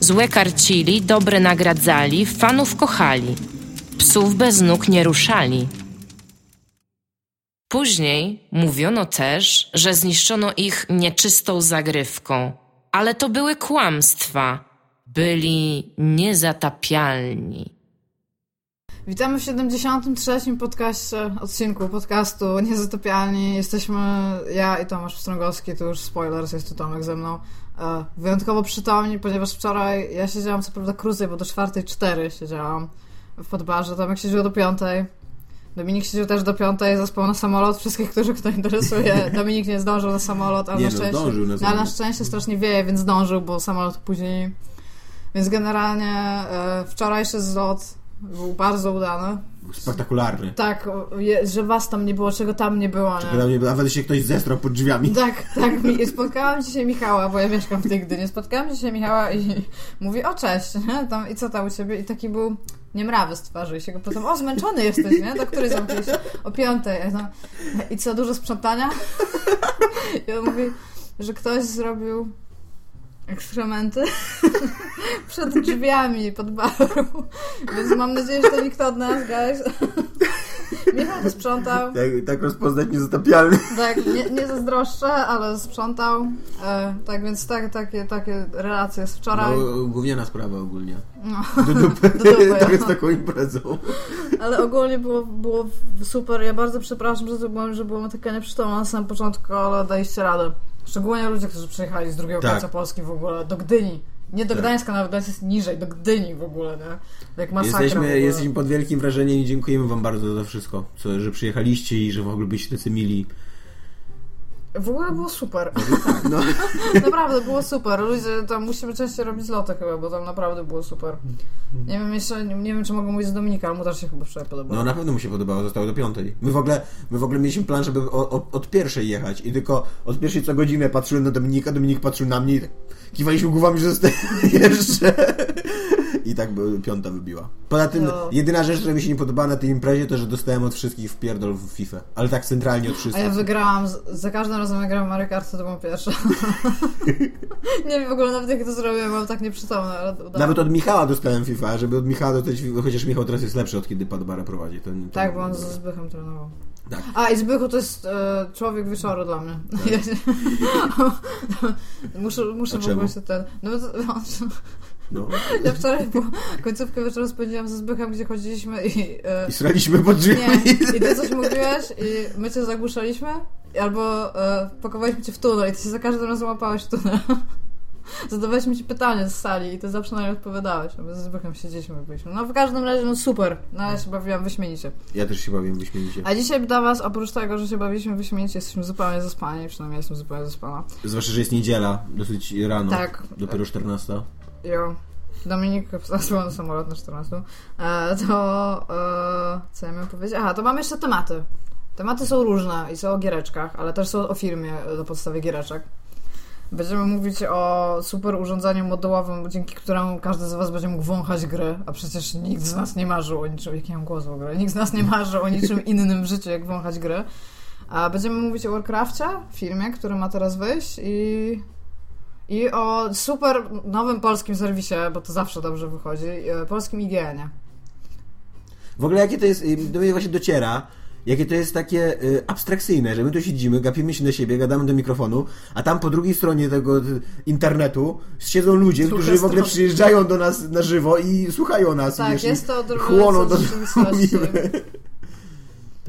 Złe karcili, dobre nagradzali, fanów kochali. Psów bez nóg nie ruszali. Później mówiono też, że zniszczono ich nieczystą zagrywką, ale to były kłamstwa. Byli niezatapialni. Witamy w 73. podcaście, odcinku podcastu Niezatopialni. Jesteśmy ja i Tomasz Strągowski, to już spoilers, jest tu Tomek ze mną. Wyjątkowo przytomni, ponieważ wczoraj ja siedziałam co prawda krócej, bo do czwartej cztery siedziałam w podbarze, Tomek siedział do piątej. Dominik siedział też do piątej, zaspał na samolot. Wszystkich, którzy kto interesuje, Dominik nie zdążył na samolot, ale Nie na no, szczęście. zdążył na no, ale na szczęście strasznie wieje, więc zdążył, bo samolot później. Więc generalnie e, wczorajszy zlot był bardzo udany. Spektakularny. Tak, że was tam nie było, czego tam nie było. Nie? Dla mnie nawet się ktoś zestrał pod drzwiami. Tak, tak. Spotkałam dzisiaj Michała, bo ja mieszkam w tej Gdyni. Spotkałam dzisiaj Michała i mówi, o cześć, nie? Tam, i co tam u ciebie? I taki był niemrawy z twarzy. I się go pytam, o zmęczony jesteś, nie? Do której zamknęliście? O piątej. Ja I co, dużo sprzątania? I on mówi, że ktoś zrobił ekskrementy przed drzwiami pod baru. Więc mam nadzieję, że to nikt od nas, guys. Michał sprzątał. Tak, tak rozpoznać niezatapialny. Tak, nie, nie zazdroszczę, ale sprzątał. E, tak więc tak, takie, takie relacje z wczoraj. No, gówniana sprawa ogólnie. No. Do dupy. Do dupy, tak ja. z taką imprezą. Ale ogólnie było, było super. Ja bardzo przepraszam, że, to byłem, że byłam taka nieprzytomna na samym początku, ale daliście radę. Szczególnie ludzie, którzy przyjechali z drugiego Tak. końca Polski w ogóle, do Gdyni. Nie do Tak. Gdańska, nawet Gdańsk jest niżej, do Gdyni w ogóle, nie? Jak masakra Jesteśmy, jesteśmy pod wielkim wrażeniem i dziękujemy wam bardzo za wszystko. Co, że przyjechaliście i że w ogóle byliście tacy mili. W ogóle było super. No, Naprawdę było super. Ludzie, tam musimy częściej robić loty chyba, bo tam naprawdę było super. Nie wiem jeszcze, nie, wiem czy mogę mówić z Dominika, ale mu też się chyba wczoraj podobało. no na pewno mu się podobało, zostało do piątej. My w ogóle, my w ogóle mieliśmy plan, żeby o, o, od pierwszej jechać i tylko od pierwszej co godzinę patrzyłem na Dominika, Dominik patrzył na mnie i tak kiwaliśmy głowami, że zostaje jeszcze. I tak piąta wybiła. Poza tym, No. jedyna rzecz, która mi się nie podobała na tej imprezie, to że dostałem od wszystkich w pierdol w FIFA. Ale tak centralnie od A wszystkich. ja wygrałam, z- za każdym razem jak grałam Mario Kart, to byłam pierwsza. nie wiem w ogóle nawet jak to zrobiłem, byłam tak nieprzytomna, ale udało. Nawet od Michała dostałem FIFA, żeby od Michała dostać FIFA, chociaż Michał teraz jest lepszy od kiedy Padbara prowadzi. Ten, ten, Tak, bo on ze Zbychem trenował. Tak. A, i Zbychu to jest e, człowiek wieczoru dla mnie. muszę muszę A w ogóle się ten... No, to, No. ja wczoraj po końcówkę wieczoru spędziłam ze Zbychem, gdzie chodziliśmy i... E, I sraliśmy pod drzwiami. Nie, i ty coś mówiłeś i my cię zagłuszaliśmy, albo e, pakowaliśmy cię w tunel i ty się za każdym razem łapałeś w tunel. Zadawaliśmy ci pytania z sali i ty zawsze na nie odpowiadałeś, my ze Zbychem siedzieliśmy i byliśmy. No w każdym razie, no super. No ja się bawiłam wyśmienicie. Ja też się bawię wyśmienicie. A dzisiaj dla was, oprócz tego, że się bawiliśmy wyśmienicie, jesteśmy zupełnie zaspani, przynajmniej jestem zupełnie zaspana. Zwłaszcza, że jest niedziela, dosyć rano. Tak. Dopiero 14. Jo. Dominik zasłał na samolot na 14. E, to e, co ja miałem powiedzieć? Aha, to mam jeszcze tematy. Tematy są różne i są o giereczkach, ale też są o firmie na podstawie giereczek. Będziemy mówić o super urządzeniu modułowym, dzięki któremu każdy z Was będzie mógł wąchać gry, a przecież nikt z nas nie marzył o niczym, jaki mam głos w ogóle, nikt z nas nie marzył o niczym innym w życiu, jak wąchać gry. A będziemy mówić o Warcrafcie, firmie, który ma teraz wyjść i i o super nowym polskim serwisie, bo to zawsze dobrze wychodzi, e, polskim IGN-ie. W ogóle jakie to jest, do mnie właśnie dociera, jakie to jest takie y, abstrakcyjne, że my tu siedzimy, gapimy się na siebie, gadamy do mikrofonu, a tam po drugiej stronie tego y, internetu siedzą ludzie, Druga którzy w ogóle przyjeżdżają do nas na żywo i słuchają nas. Tak, wiesz, jest to odrobinę chłoną co rzeczywistości.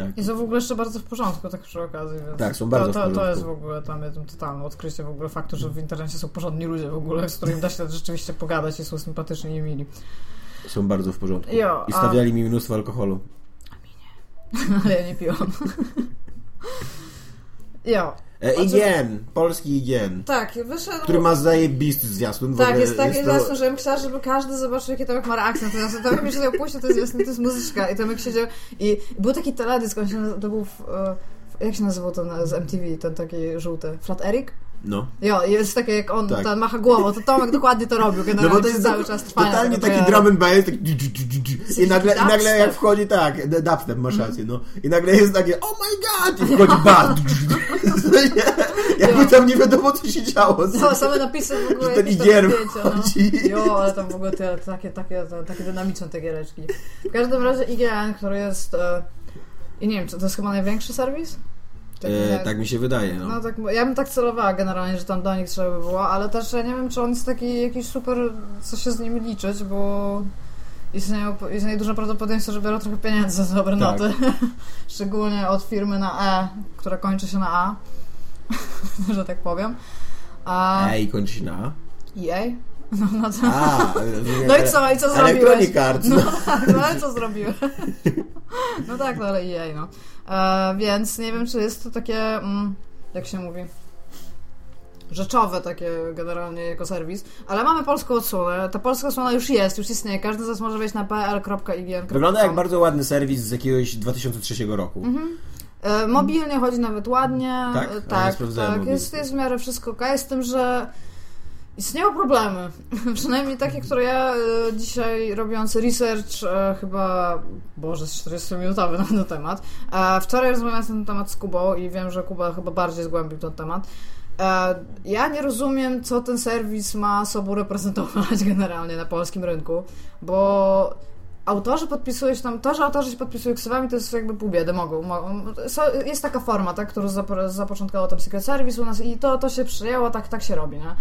Tak. I są w ogóle jeszcze bardzo w porządku, tak przy okazji. Więc Tak, są bardzo to, w to, porządku. to jest w ogóle tam totalne odkrycie w ogóle faktu, że w internecie są porządni ludzie w ogóle, z którymi da się rzeczywiście pogadać i są sympatyczni i mili. Są bardzo w porządku. Jo, I a- stawiali mi mnóstwo alkoholu. Ale ja nie piłam. Jo. E, IGN, polski IGN, Tak, wyszedł... który ma zajebisty zwiastun. Tak, ogóle jest taki to- zwiastun, że bym chciała, żeby każdy zobaczył, jaki Tomek ma reakcję na ten zwiastun. Tomek się opuścił, to jest zwiastun, to jest muzyczka. I Tomek siedział i był taki teledysk, on się, to był, w, e, w, jak się nazywał ten z MTV, ten taki żółty? Flat Eric? No. Jo, jest takie jak on, Tak. ten macha głową, to Tomek dokładnie to robił, No generalnie bo to jest cały tak- czas trwania. totalnie tego taki traileru. drum and bass, dż- i nagle, i nagle jak wchodzi tak, dubstep, masz rację, no. I nagle jest takie, oh my god, i wchodzi bas. Jakby tam nie wiadomo co się działo. No, same napisy w ogóle, ten tam zdjęcia, no. wchodzi. Jo, ale tam w ogóle te, takie, takie, takie dynamiczne te giereczki. W każdym razie IGN, który jest... E, I nie wiem, czy to jest chyba największy serwis? Tak, E, tak mi się wydaje, no. No tak, ja bym tak celowała generalnie, że tam do nich trzeba by było, ale też ja nie wiem, czy on jest taki jakiś super, co się z nim liczyć, bo istnieje, istnieje duże prawdopodobieństwo, że biorą trochę pieniędzy za dobre Tak. noty. Szczególnie od firmy na E, która kończy się na A, że tak powiem. A Ej, kończy się na A. EA? No, no to... A, No i co, i co zrobiłeś? Electronic Arts, no. No tak, no ale co zrobiłem? No tak, no ale EA, no. E, więc nie wiem, czy jest to takie, mm, jak się mówi, rzeczowe takie generalnie jako serwis, ale mamy polską odsłonę. Ta polska odsłona już jest, już istnieje. Każdy z nas może wejść na pl.ign. Wygląda jak bardzo ładny serwis z jakiegoś 2003 roku. E, mobilnie chodzi nawet ładnie. Tak? Tak, tak jest, jest w miarę wszystko ok, z tym, że istnieją problemy. Przynajmniej takie, które ja e, dzisiaj robiąc research, e, chyba, boże, z 40-minutowy na ten temat. E, wczoraj rozmawiałem na ten temat z Kubą i wiem, że Kuba chyba bardziej zgłębił ten temat. Ja nie rozumiem, co ten serwis ma sobą reprezentować generalnie na polskim rynku, bo autorzy podpisują się tam, to, że autorzy się podpisują ksywami, to jest jakby pół biedy, mogą. mogą jest taka forma, tak, którą zapo- zapoczątkował tam Secret Service u nas i to, to się przyjęło, tak, tak się robi, nie?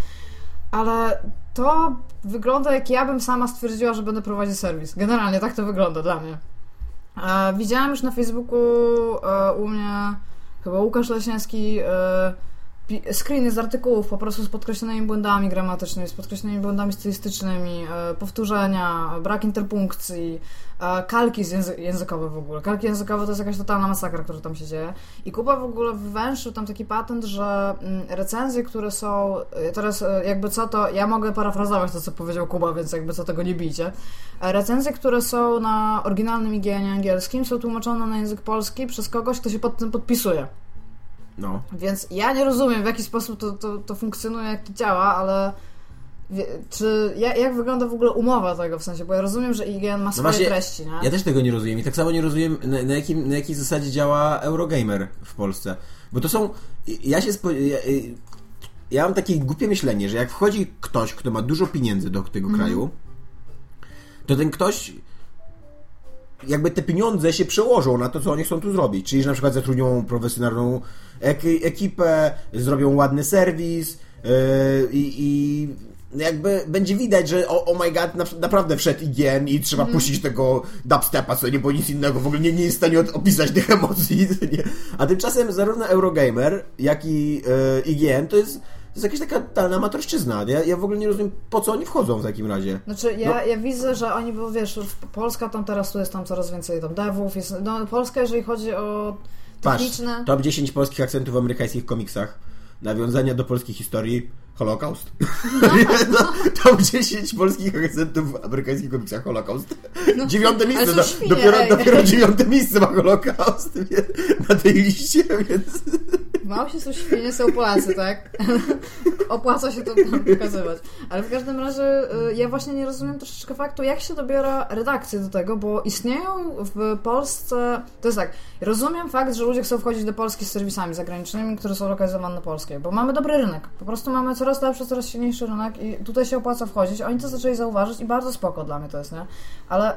Ale to wygląda jak ja bym sama stwierdziła, że będę prowadzić serwis. Generalnie tak to wygląda dla mnie. E, widziałam już na Facebooku e, u mnie chyba Łukasz Leśniewski e, screeny z artykułów po prostu z podkreślonymi błędami gramatycznymi, z podkreślonymi błędami stylistycznymi, e, powtórzenia, brak interpunkcji, e, kalki językowe w ogóle. Kalki językowe to jest jakaś totalna masakra, która tam się dzieje. I Kuba w ogóle wywęszył tam taki patent, że mm, recenzje, które są, e, teraz jakby co to, ja mogę parafrazować to, co powiedział Kuba, więc jakby co tego nie bijcie. Recenzje, które są na oryginalnym IGN angielskim są tłumaczone na język polski przez kogoś, kto się pod tym podpisuje. No. Więc ja nie rozumiem, w jaki sposób to, to, to funkcjonuje, jak to działa, ale czy jak, jak wygląda w ogóle umowa tego w sensie? Bo ja rozumiem, że IGN ma swoje właśnie, treści, nie? Ja też tego nie rozumiem i tak samo nie rozumiem na, na, jakim, na jakiej zasadzie działa Eurogamer w Polsce. Bo to są... Ja się... Spo, ja, ja mam takie głupie myślenie, że jak wchodzi ktoś, kto ma dużo pieniędzy do tego Mhm. kraju, to ten ktoś jakby te pieniądze się przełożą na to, co oni chcą tu zrobić. Czyli, że na przykład zatrudnią profesjonalną ek- ekipę, zrobią ładny serwis yy, i, i jakby będzie widać, że o oh my god, na, naprawdę wszedł IGN i trzeba puścić tego dubstepa, co nie było nic innego, w ogóle nie, nie jest w stanie opisać tych emocji. Nie? A tymczasem zarówno Eurogamer, jak i yy, IGN to jest, jest jakaś taka totalna amatorszczyzna. Ja, ja w ogóle nie rozumiem, po co oni wchodzą w takim razie. Znaczy, ja, No. ja widzę, że oni, bo wiesz, Polska tam teraz tu jest tam coraz więcej tam devów, jest, no Polska, jeżeli chodzi o Patrz, techniczne... top 10 polskich akcentów w amerykańskich komiksach. Nawiązania do polskiej historii. Holokaust. no, top 10 polskich akcentów w amerykańskich komiksach. Holokaust. Dziewiąte miejsce. Do, świnie, dopiero, ej. dopiero dziewiąte miejsce ma Holokaust wie- na tej liście, więc... Małsi są świnie, są Polacy, tak? Opłaca się to pokazywać. Ale w każdym razie y, ja właśnie nie rozumiem troszeczkę faktu, jak się dobiera redakcje do tego, bo istnieją w Polsce... To jest tak, rozumiem fakt, że ludzie chcą wchodzić do Polski z serwisami zagranicznymi, które są lokalizowane na polskiej, bo mamy dobry rynek. Po prostu mamy coraz lepszy, coraz silniejszy rynek i tutaj się opłaca wchodzić. Oni to zaczęli zauważyć i bardzo spoko dla mnie to jest, nie? Ale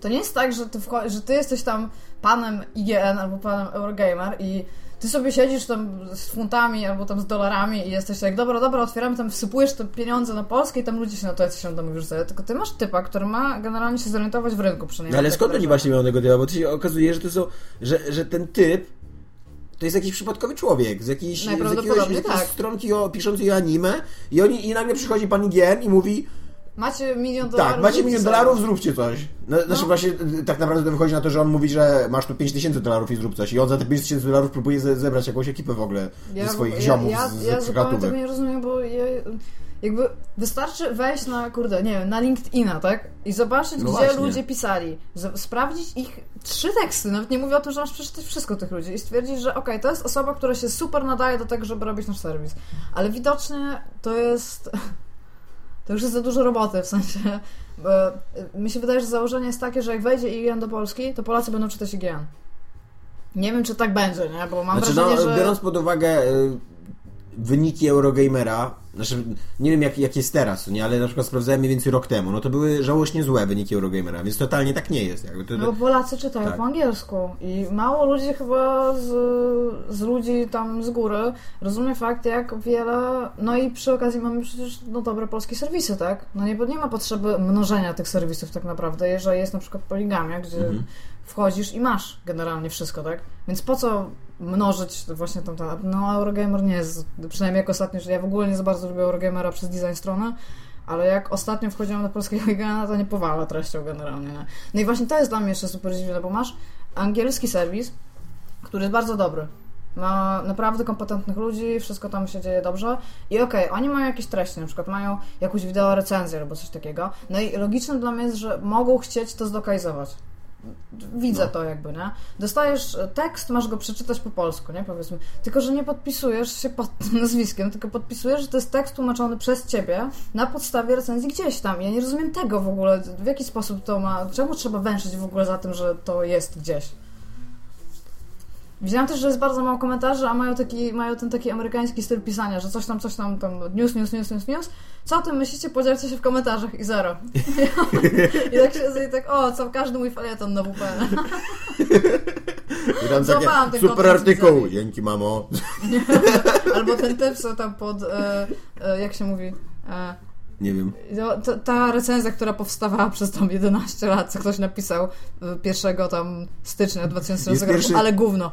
to nie jest tak, że ty, że ty jesteś tam panem IGN albo panem Eurogamer i ty sobie siedzisz tam z funtami albo tam z dolarami i jesteś tak, dobra, dobra, otwieramy tam, wsypujesz te pieniądze na Polskę i tam ludzie się na to się tam wyrzucają. Tylko ty masz typa, który ma generalnie się zorientować w rynku przynajmniej. No ale skąd oni właśnie mają tego typa? Bo to się okazuje, że to są... Że, że ten typ to jest jakiś przypadkowy człowiek z jakiejś, z jakiegoś, z tak. stronki o, piszącej o anime i, oni, i nagle przychodzi pan IGN i mówi Macie milion dolarów. Tak, macie milion dolarów, zróbcie coś. No, Znaczy właśnie y, tak naprawdę to wychodzi na to, że on mówi, że masz tu 5 tysięcy dolarów i zrób coś. I on za te 5 tysięcy dolarów próbuje ze, zebrać jakąś ekipę w ogóle ze swoich ziomów ja, z, ja, z ja zupełnie tego nie rozumiem, bo ja, jakby wystarczy wejść na, kurde, nie wiem, na LinkedIna, tak? I zobaczyć, No gdzie właśnie. ludzie pisali. Z, sprawdzić ich trzy teksty, nawet nie mówię o tym, że masz przeczytać wszystko tych ludzi i stwierdzić, że okej, to jest osoba, która się super nadaje do tego, żeby robić nasz serwis. Ale widocznie to jest... To już jest za dużo roboty, w sensie... Bo y, mi się wydaje, że założenie jest takie, że jak wejdzie IGN do Polski, to Polacy będą czytać IGN. Nie wiem, czy tak będzie, nie? Bo mam Znaczy, wrażenie, no, że... biorąc pod uwagę y, wyniki Eurogamera, znaczy nie wiem jak, jak jest teraz, nie, ale na przykład sprawdzałem mniej więcej rok temu, no to były żałośnie złe wyniki Eurogamera, więc totalnie tak nie jest. Jakby to, No bo Polacy czytają Tak. po angielsku i mało ludzi chyba z, z ludzi tam z góry rozumie fakt, jak wiele... No i przy okazji mamy przecież no, dobre polskie serwisy, tak? No nie, nie ma potrzeby mnożenia tych serwisów tak naprawdę, jeżeli jest na przykład poligamia, gdzie Mhm. wchodzisz i masz generalnie wszystko, tak? Więc po co mnożyć właśnie tam, tam no Eurogamer nie jest, przynajmniej jak ostatnio, że ja w ogóle nie za bardzo lubię Eurogamera przez design strony, ale jak ostatnio wchodziłam do polskiego IGN, to nie powala treścią generalnie. Nie? No i właśnie to jest dla mnie jeszcze super dziwne, bo masz angielski serwis, który jest bardzo dobry. Ma naprawdę kompetentnych ludzi, wszystko tam się dzieje dobrze. I okej, oni mają jakieś treści, na przykład mają jakąś wideo recenzję albo coś takiego. No i logiczne dla mnie jest, że mogą chcieć to zlokalizować. Widzę No. to jakby, nie? Dostajesz tekst, masz go przeczytać po polsku, nie? Powiedzmy. Tylko, że nie podpisujesz się pod tym nazwiskiem, tylko podpisujesz, że to jest tekst tłumaczony przez ciebie na podstawie recenzji gdzieś tam. Ja nie rozumiem tego w ogóle, w jaki sposób to ma, czemu trzeba węszyć w ogóle za tym, że to jest gdzieś. Widziałam też, że jest bardzo mało komentarzy, a mają, taki, mają ten taki amerykański styl pisania, że coś tam, coś tam, tam news, news, news, news, news. Co o tym myślicie? Podzielcie się w komentarzach i zero. I tak się i tak, o, co każdy mój felieton na WPN. I tam takie super artykuł, dzięki mamo. Albo ten typ, co tam pod, e, e, jak się mówi, e, Nie wiem. no, to, ta recenzja, która powstawała przez tam 11 lat, co ktoś napisał e, 1 tam stycznia 2014 Jest roku, pierwszy- ale gówno.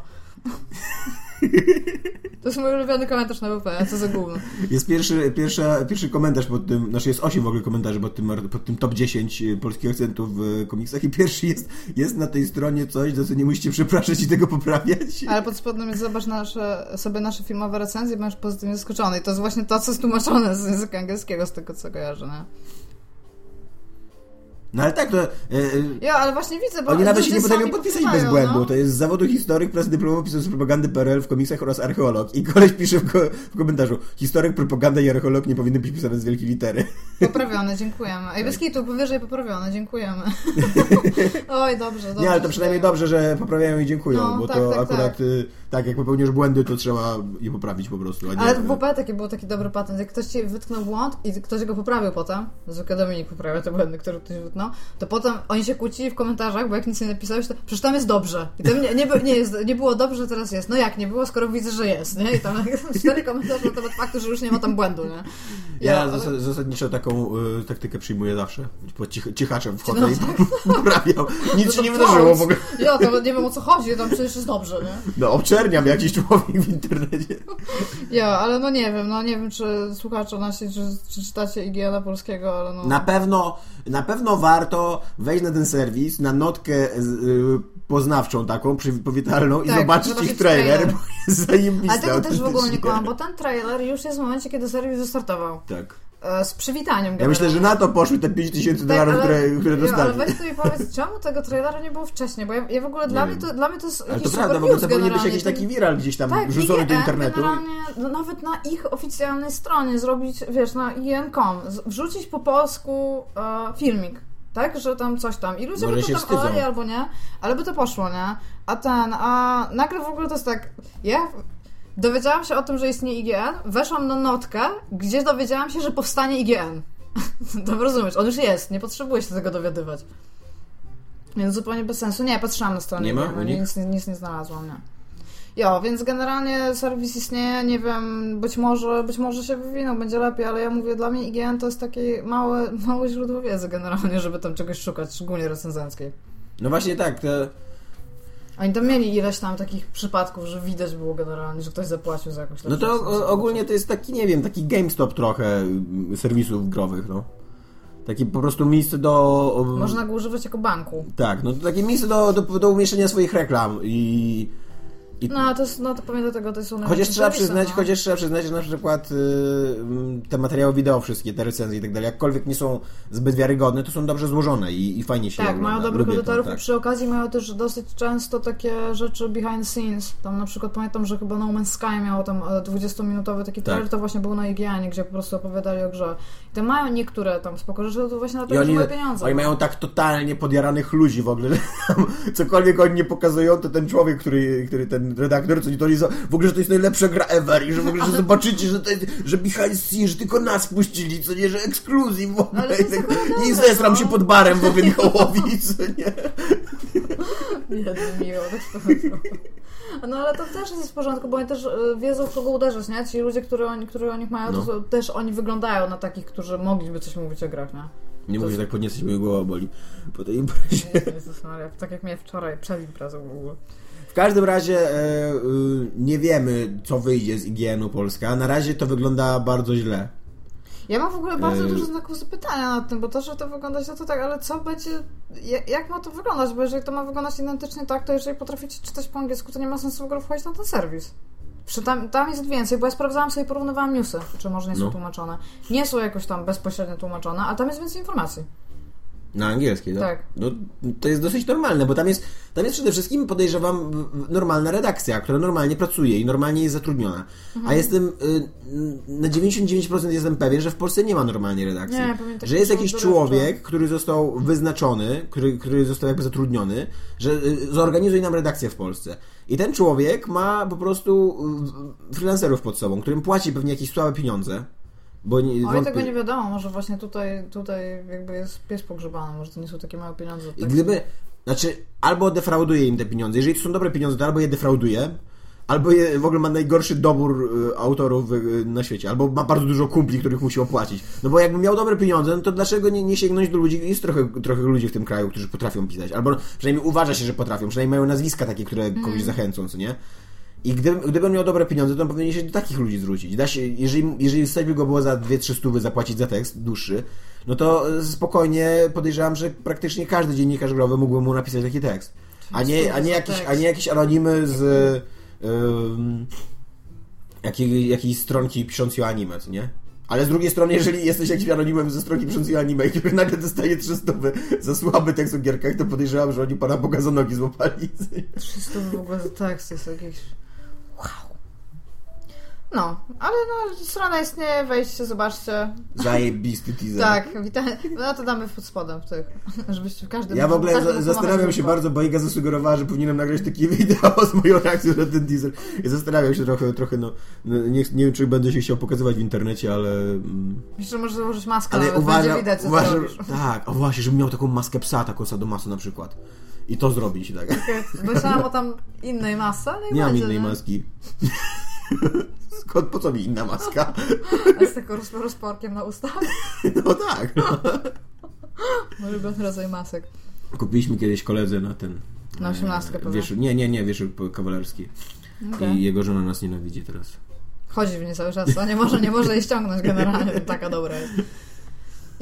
To jest mój ulubiony komentarz na WP, co za gówno. Jest pierwszy, pierwsza, pierwszy komentarz pod tym, znaczy jest 8 w ogóle komentarzy pod tym, pod tym top 10 polskich akcentów w komiksach i pierwszy jest, jest na tej stronie coś, za co nie musicie przepraszać i tego poprawiać. Ale pod spodem jest zobacz nasze, sobie nasze filmowe recenzje, będziesz pozytywnie zaskoczony. I to jest właśnie to, co jest tłumaczone z języka angielskiego, z tego co kojarzę, nie? No ale tak, to... E, e, Ja, ale właśnie widzę, bo Oni nawet się nie potrafią podpisać bez błędu. no. To jest z zawodu historyk, pracy dyplomowy, pisarz propagandy PRL w komiksach oraz archeolog. I koleś pisze w, ko w komentarzu historyk, propaganda i archeolog nie powinny być pisane z wielkiej litery. Poprawione, dziękujemy. Ej, bez kitu, powyżej poprawione, dziękujemy. Oj, dobrze, dobrze. nie, ale to przynajmniej dobrze, że poprawiają i dziękują, No, bo tak, to tak, akurat tak. Tak, jak popełnisz błędy, to trzeba je poprawić po prostu. Nie, Ale w WP taki był taki dobry patent. Jak ktoś ci wytknął błąd i ktoś go poprawił potem, zwykle Dominik poprawia te błędy, które ktoś wytknął, to potem oni się kłócili w komentarzach, bo jak nic nie napisałeś, to przecież tam jest dobrze. I tam nie, nie, nie, jest, nie było dobrze, teraz jest. No jak nie było, skoro widzę, że jest, nie? I tam cztery komentarze na temat faktu, że już nie ma tam błędu, nie? Ja ale- zas- zasadniczo taką y, taktykę przyjmuję zawsze. Po cich, cichaczem wchodzę No i tak. poprawiam. Nic No się nie wydarzyło w ogóle. Ja to nie wiem o co chodzi, tam przecież jest dobrze, nie? No, obczerniam jakiś człowiek w internecie. Ja, ale no nie wiem, no nie wiem, czy słuchacze nasi, czy, czy czytacie IGN polskiego, ale no... Na pewno, na pewno warto wejść na ten serwis, na notkę z- y, poznawczą taką, przypowitalną i Tak, zobaczyć zobaczyć ich trailer, trailer. bo jest zajebisty. Ale tego też w ogóle nie kłamam, bo ten trailer już jest w momencie, kiedy serwis wystartował. Tak. E, z przywitaniem Ja myślę, że na to poszły te 5000 dolarów, Tak, ale- które, które Jo, ale dostali. weź mi powiedz, czemu tego trailera nie było wcześniej? Bo ja, ja w ogóle, dla mnie, to, dla mnie to jest Ale jakiś to prawda, w ogóle to powinien być jakiś taki viral gdzieś tam tak, rzucony do IGN internetu. generalnie, no, nawet na ich oficjalnej stronie zrobić, wiesz, na IGN.com, wrzucić po polsku e, filmik. Tak, że tam coś tam. I ludzie Może by to tam wstydzą. olali albo nie, ale by to poszło, nie? A ten, a nagle w ogóle to jest tak. Ja dowiedziałam się o tym, że istnieje IGN, weszłam na notkę, gdzie dowiedziałam się, że powstanie IGN. to rozumiesz, on już jest, nie potrzebuję się tego dowiadywać. Więc zupełnie bez sensu. Nie, patrzyłam na stronę Nie ma nich? nic, nic nie znalazłam, nie. Jo, więc generalnie serwis istnieje, nie wiem, być może, być może się wywinął, będzie lepiej, ale ja mówię, dla mnie IGN to jest takie małe, małe źródło wiedzy generalnie, żeby tam czegoś szukać, szczególnie recenzenckiej. No właśnie tak, to, Oni tam mieli ileś tam takich przypadków, że widać było generalnie, że ktoś zapłacił za jakąś no to o, ogólnie to jest taki, nie wiem, taki GameStop trochę mm, serwisów growych, no. Takie po prostu miejsce do... Można go używać jako banku. Tak, no to takie miejsce do, do, do umieszczenia swoich reklam i... i No, to jest, no to pamiętam tego, to jest one Chociaż trzeba, przyznać, no. chociaż trzeba przyznać, że na przykład y, mm, te materiały wideo wszystkie, te recenzje i tak dalej, jakkolwiek nie są zbyt wiarygodne, to są dobrze złożone i, i fajnie się Tak, ogląda. mają dobrych edytorów tak. i przy okazji mają też dosyć często takie rzeczy behind scenes. Tam na przykład pamiętam, że chyba No Man's Sky miało tam e, 20-minutowy taki trailer, Tak. to właśnie był na IGN, gdzie po prostu opowiadali o grze. To mają niektóre tam spoko rzeczy, to właśnie dlatego, że oni, pieniądze. oni mają tak totalnie podjaranych ludzi w ogóle, że cokolwiek oni nie pokazują, to ten człowiek, który, który ten redaktor, co oni to w ogóle, że to jest najlepsza gra ever i że w ogóle, że zobaczycie, że, to jest, że behind scene, że tylko nas puścili, co nie, że ekskluzyw w ogóle. Ale to tak, I zesram no. się pod barem w ogóle Michałowi, co nie. Miło, tak powiedział. No ale to też jest w porządku, bo oni też e, wiedzą, w kogo uderzyć, nie? Ci ludzie, którzy oni, którzy o nich mają, No. to też oni wyglądają na takich, którzy mogliby coś mówić o grach, nie? Nie mówię, że tak podniosłeś, moja głowa boli po tej imprezie. Jezus Maria, tak jak mnie wczoraj przed imprezą w ogóle. W każdym razie e, y, nie wiemy, co wyjdzie z IGN-u Polska. Na razie to wygląda bardzo źle. Ja mam w ogóle bardzo dużo znaków zapytania nad tym, bo to, że to wygląda źle, to tak, ale co będzie, ja- jak ma to wyglądać? Bo jeżeli to ma wyglądać identycznie tak, to jeżeli potraficie czytać po angielsku, to nie ma sensu w ogóle wchodzić na ten serwis. Tam, tam jest więcej, bo ja sprawdzałam sobie i porównywałam newsy, czy może nie są No. tłumaczone. Nie są jakoś tam bezpośrednio tłumaczone, a tam jest więcej informacji. Na angielskiej, tak? Tak. No, to jest dosyć normalne, bo tam jest, tam jest przede wszystkim, podejrzewam, normalna redakcja, która normalnie pracuje i normalnie jest zatrudniona. Mhm. A jestem, y, na 99% jestem pewien, że w Polsce nie ma normalnej redakcji. Nie, tak, że jest jakiś człowiek, który został wyznaczony, który, który został jakby zatrudniony, że y, zorganizuje nam redakcję w Polsce. I ten człowiek ma po prostu y, freelancerów pod sobą, którym płaci pewnie jakieś słabe pieniądze. Bo nie, Oj, wątpię- tego nie wiadomo, może właśnie tutaj, tutaj jakby jest pies pogrzebany, może to nie są takie małe pieniądze. I Tak? gdyby, znaczy, albo defrauduje im te pieniądze. Jeżeli to są dobre pieniądze, to albo je defrauduje, albo je, w ogóle ma najgorszy dobór y, autorów y, na świecie, albo ma bardzo dużo kumpli, których musi opłacić. No bo jakby miał dobre pieniądze, no to dlaczego nie, nie sięgnąć do ludzi? Jest trochę, trochę ludzi w tym kraju, którzy potrafią pisać, albo przynajmniej uważa się, że potrafią, przynajmniej mają nazwiska takie, które kogoś zachęcą, co nie? I gdyby, gdyby on miał dobre pieniądze, to on powinien się do takich ludzi zwrócić. Da się, jeżeli, jeżeli stać by go było za 2-3 stówy zapłacić za tekst dłuższy, no to e, spokojnie podejrzewam, że praktycznie każdy dziennikarz growy mógłby mu napisać taki tekst. A nie, a nie, tekst. a nie jakieś anonimy z um, jakiej, jakiejś stronki piszącej o anime, co nie? Ale z drugiej strony, jeżeli jesteś jakimś anonimem ze stronki piszącej anime, i który nagle dostaje 300 za słaby tekst o gierkach, to podejrzewam, że oni Pana Boga za nogi złapali. 300 w ogóle za tekst jest jakiś... Wow. No, ale no, strona istnieje, wejdźcie, zobaczcie. Zajebisty teaser. Tak, witam. No to damy pod spodem w tych, żebyście w każdym Ja w ogóle za- zastanawiam się bardzo, bo Iga zasugerowała, że powinienem nagrać takie wideo z moją reakcją na ten teaser. I zastanawiam się trochę, trochę no, no nie, nie wiem, czy będę się chciał pokazywać w internecie, ale... mm, Myślę, że może założyć maskę, Ale uważam, widać, co uważam tak, o właśnie, żebym miał taką maskę psa, taką sadomaso na przykład. I to zrobić, tak. Myślałam o tam innej masce, ale Nie mam będzie, innej nie? maski. Skąd, po co mi inna maska? A z taką roz, rozporkiem na ustach. No tak. Mój ulubiony rodzaj masek. Kupiliśmy kiedyś koledze na ten... Na osiemnastkę e, pewnie. wiesz, Nie, nie, nie, wiesz, kawalerski. Okej. I jego żona nas nienawidzi teraz. Chodzi w nie cały czas, a nie może, nie może jej ściągnąć generalnie, to taka dobra jest.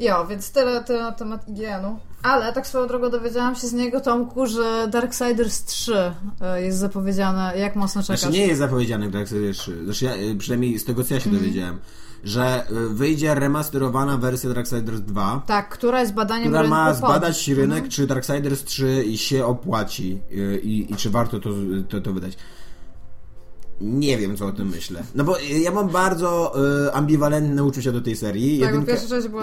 Jo, więc tyle, tyle na temat IGN-u. Ale tak swoją drogą dowiedziałam się z niego, Tomku, że Darksiders 3 e, jest zapowiedziane. Jak mocno czekasz? Znaczy nie jest zapowiedziany w Darksiders 3. Znaczy ja, y, przynajmniej z tego co ja się Mhm. dowiedziałem, że y, wyjdzie remasterowana wersja Darksiders 2, Tak, która jest badaniem która rynku ma pod. zbadać rynek, Mhm. czy Darksiders 3 się opłaci i, i czy warto to, to, to wydać. Nie wiem, co o tym myślę. No bo y, ja mam bardzo y, ambiwalentne uczucia do tej serii. Tak,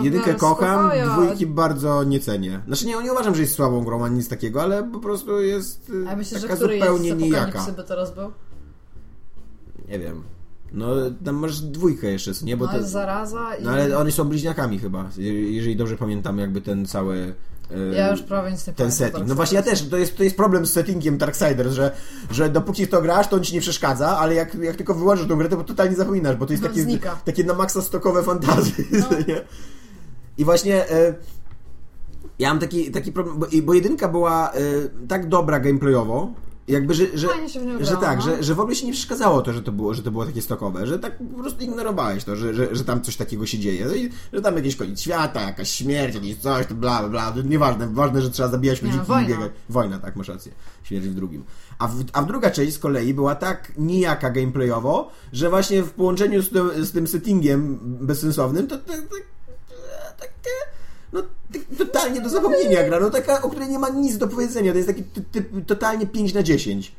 jedynkę miarę kocham, spoko, ja- dwójki bardzo nie cenię. Znaczy nie, nie uważam, że jest słabą grą, ani nic takiego, ale po prostu jest y, A że taka który zupełnie jest nijaka. Apokalipsy by teraz był? Nie wiem. No, tam masz dwójkę jeszcze, nie? Bo no to, zaraza i... no ale oni są bliźniakami chyba, je- jeżeli dobrze pamiętam jakby ten cały... Ja już prawie nic nie ten setting. No właśnie ja też, to jest, to jest problem z settingiem Darksiders, że, że dopóki w to grasz, to on ci nie przeszkadza, ale jak, jak tylko wyłączysz tą grę, to totalnie zapominasz, bo to jest No, takie, znika. takie na maksa stokowe fantazy. No. I właśnie e, ja mam taki, taki problem, bo, bo jedynka była e, tak dobra gameplayowo jakby, że, że, że tak, no. że, że w ogóle się nie przeszkadzało to, że to było, że to było takie stokowe, że tak po prostu ignorowałeś to, że, że, że tam coś takiego się dzieje, że tam jakiś koniec świata, jakaś śmierć, jakieś coś, to bla, bla, bla, nieważne, ważne, że trzeba zabijać ludzi no, i wojna. biegać. Wojna, tak, masz rację. Śmierć w drugim. A w, a druga część z kolei była tak nijaka gameplayowo, że właśnie w połączeniu z tym, z tym settingiem bezsensownym, to tak, tak, takie no, totalnie do zapomnienia gra, no taka, o której nie ma nic do powiedzenia, to jest taki totalnie 5 na 10.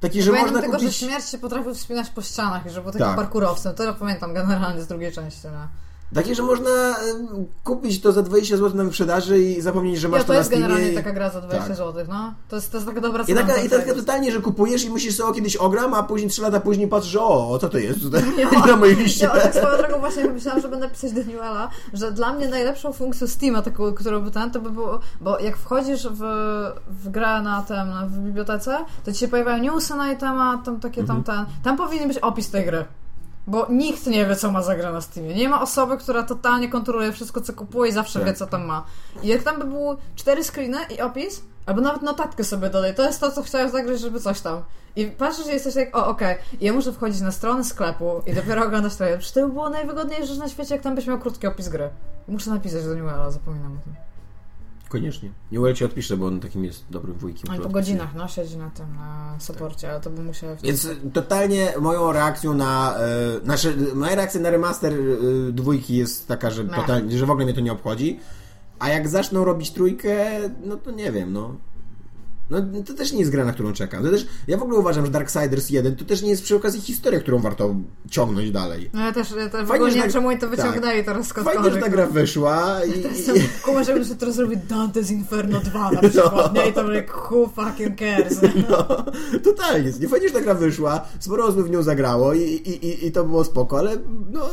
Taki, że Pamiętam można tylko, kupić... że śmierć się potrafił wspinać po ścianach i że był takim Tak. parkurowcem. To ja pamiętam generalnie z drugiej części. No. Takie, że można em, kupić to za 20 zł na wyprzedaży i zapomnieć, że masz Ja, to to na jest Steamie generalnie i... taka gra za 20 Tak. zł, no. To jest, to jest taka dobra I cena. taka, I taka totalnie, że kupujesz i myślisz sobie, o kiedyś ogram, a później 3 lata później patrzysz, o, co to jest tutaj Ja, na mojej liście. ja tak swoją drogą właśnie myślałam, że będę pisać do Newella, że dla mnie najlepszą funkcją Steama, taką, którą by ten, to by było, bo jak wchodzisz w, w grę na na, w bibliotece, to ci się pojawiają newsy na jej temat, tam takie Mhm. tam ten, tam powinien być opis tej gry. Bo nikt nie wie, co ma za grę na Steamie. Nie ma osoby, która totalnie kontroluje wszystko, co kupuje i zawsze Tak. wie, co tam ma. I jak tam by było cztery screeny i opis, albo nawet notatkę sobie dodaj, to jest to, co chciałem zagrać, żeby coś tam. I patrzysz i jesteś jak, o okej, I ja muszę wchodzić na stronę sklepu i dopiero oglądać trailer. Czy to by było najwygodniejsze rzecz na świecie, jak tam byś miał krótki opis gry. Muszę napisać do Newella, zapominam o tym. Koniecznie. Nie Well ci odpiszę, bo on takim jest dobrym wujkiem. Ale po godzinach, no, siedzi na tym, na soporcie, ale to bym musiał... Więc y, totalnie moją reakcją na. E, znaczy, moja reakcja na remaster e, dwójki jest taka, że, totalnie, że w ogóle mnie to nie obchodzi. A jak zaczną robić trójkę, no to nie wiem, no. No to też nie jest gra, na którą czekam. To też, ja w ogóle uważam, że Darksiders 1 to też nie jest przy okazji historia, którą warto ciągnąć dalej. No ja też, ja też w Fajnie, ogóle że nie wiem, tak- czemu oni to tak. wyciągnęli teraz skądkolwiek. Fajnie, że ta gra wyszła i, i, Kumar, żeby sobie teraz zrobić Dante's Inferno 2 na przykład, nie? I to like, who fucking cares? No, totalnie. Nie fajnie, że ta gra wyszła, sporo osób w nią zagrało i, i, i, i to było spoko, ale no,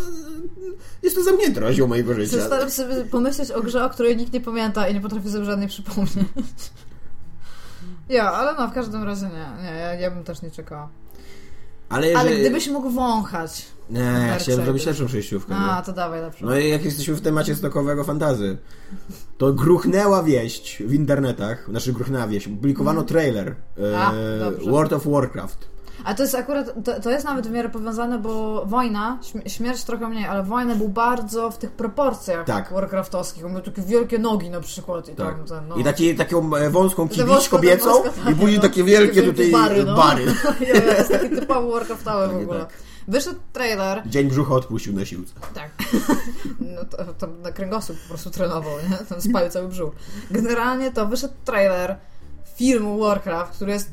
jest to zamknięty rozdział mojego życia. Staram sobie pomyśleć o grze, o której nikt nie pamięta i nie potrafię sobie żadnej przypomnieć. Ja, ale no, w każdym razie nie. Nie, ja, ja bym też nie czekała. Ale, jeżeli... Ale gdybyś mógł wąchać. Nie, ja chciałem zrobić lepszą przejściówkę. A, to dawaj lepszą. No i jak jesteśmy w temacie stokowego fantazy, to gruchnęła wieść w internetach, znaczy gruchnęła wieść, publikowano trailer e, Mhm. A. World of Warcraft. A to jest akurat, to, to jest nawet w miarę powiązane, bo wojna, śm- śmierć trochę mniej, ale wojna był bardzo w tych proporcjach Tak. warcraftowskich. On miał takie wielkie nogi na przykład i Tak. ten, no. I taki, taką e, wąską kibić kobiecą i później no. takie wielkie tutaj bary. No. bary. Ja, to jest taki typowy warcraftowy w ogóle. tak. Wyszedł trailer, Dzień brzucha odpuścił na siłce. tak. No to, to na kręgosłup po prostu trenował, nie? Tam spalił cały brzuch. Generalnie to wyszedł trailer filmu Warcraft, który jest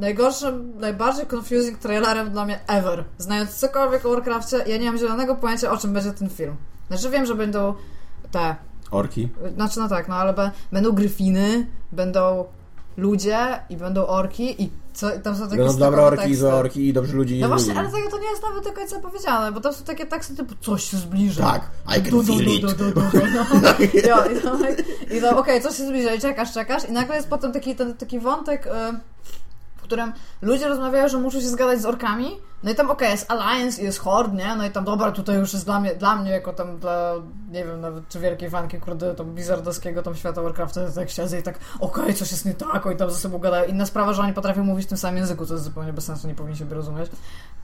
najgorszym, najbardziej confusing trailerem dla mnie ever. Znając cokolwiek o Warcrafcie, ja nie mam zielonego pojęcia, o czym będzie ten film. Znaczy wiem, że będą te Orki. Znaczy, no tak, no ale będą gryfiny, będą ludzie i będą orki i co, i tam są takie Będą dobre orki i teksty. złe orki i dobrzy ludzie i No właśnie, ludzie. ale tego to nie jest nawet do końca powiedziane, bo tam są takie teksty typu coś się zbliża. Tak, I can Du, du, feel du, no. Jo, I to okej, coś się zbliża i czekasz, czekasz i nagle jest potem taki, ten, taki wątek, y, którym ludzie rozmawiają, że muszą się zgadać z orkami, no i tam okej, jest Alliance i jest Horde, nie? No i tam dobra, tutaj już jest dla mnie, dla mnie jako tam dla, nie wiem nawet czy wielkiej fanki, kurde, tam bizardowskiego tam świata Warcrafta, to tak siedzę i tak okej, coś jest nie tak, oni tam ze sobą gadają. Inna sprawa, że oni potrafią mówić w tym samym języku, co jest zupełnie bez sensu, nie powinni siebie rozumieć.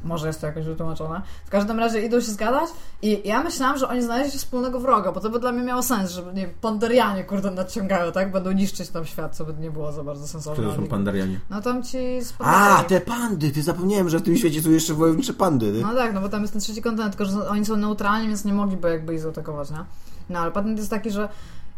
Może jest to jakoś wytłumaczone. W każdym razie idą się zgadać i ja myślałam, że oni znaleźli wspólnego wroga, bo to by dla mnie miało sens, że nie wiem, Panderianie, kurde, nadciągają, tak? Będą niszczyć tam świat, co by nie było za bardzo sensowne. To są pandarianie. No tam ci z A, te pandy! Ty zapomniałem, że w tym świecie są jeszcze wojownicze pandy. ty. No tak, no bo tam jest ten trzeci kontynent, tylko że oni są neutralni, więc nie mogliby jakby ich zaatakować, nie? No ale patent jest taki, że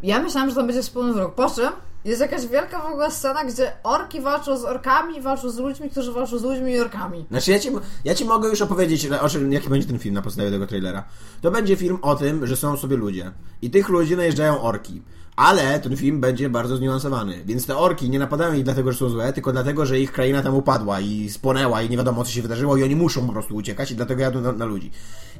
ja myślałam, że tam będzie wspólny wróg. Po czym jest jakaś wielka w ogóle scena, gdzie orki walczą z orkami, walczą z ludźmi, którzy walczą z ludźmi i orkami. Znaczy, ja ci, ja ci mogę już opowiedzieć, o czym, jaki będzie ten film na podstawie tego trailera. To będzie film o tym, że są sobie ludzie. I tych ludzi najeżdżają orki. Ale ten film będzie bardzo zniuansowany. Więc te orki nie napadają ich dlatego, że są złe, tylko dlatego, że ich kraina tam upadła i spłonęła i nie wiadomo, co się wydarzyło i oni muszą po prostu uciekać i dlatego jadą na, na ludzi.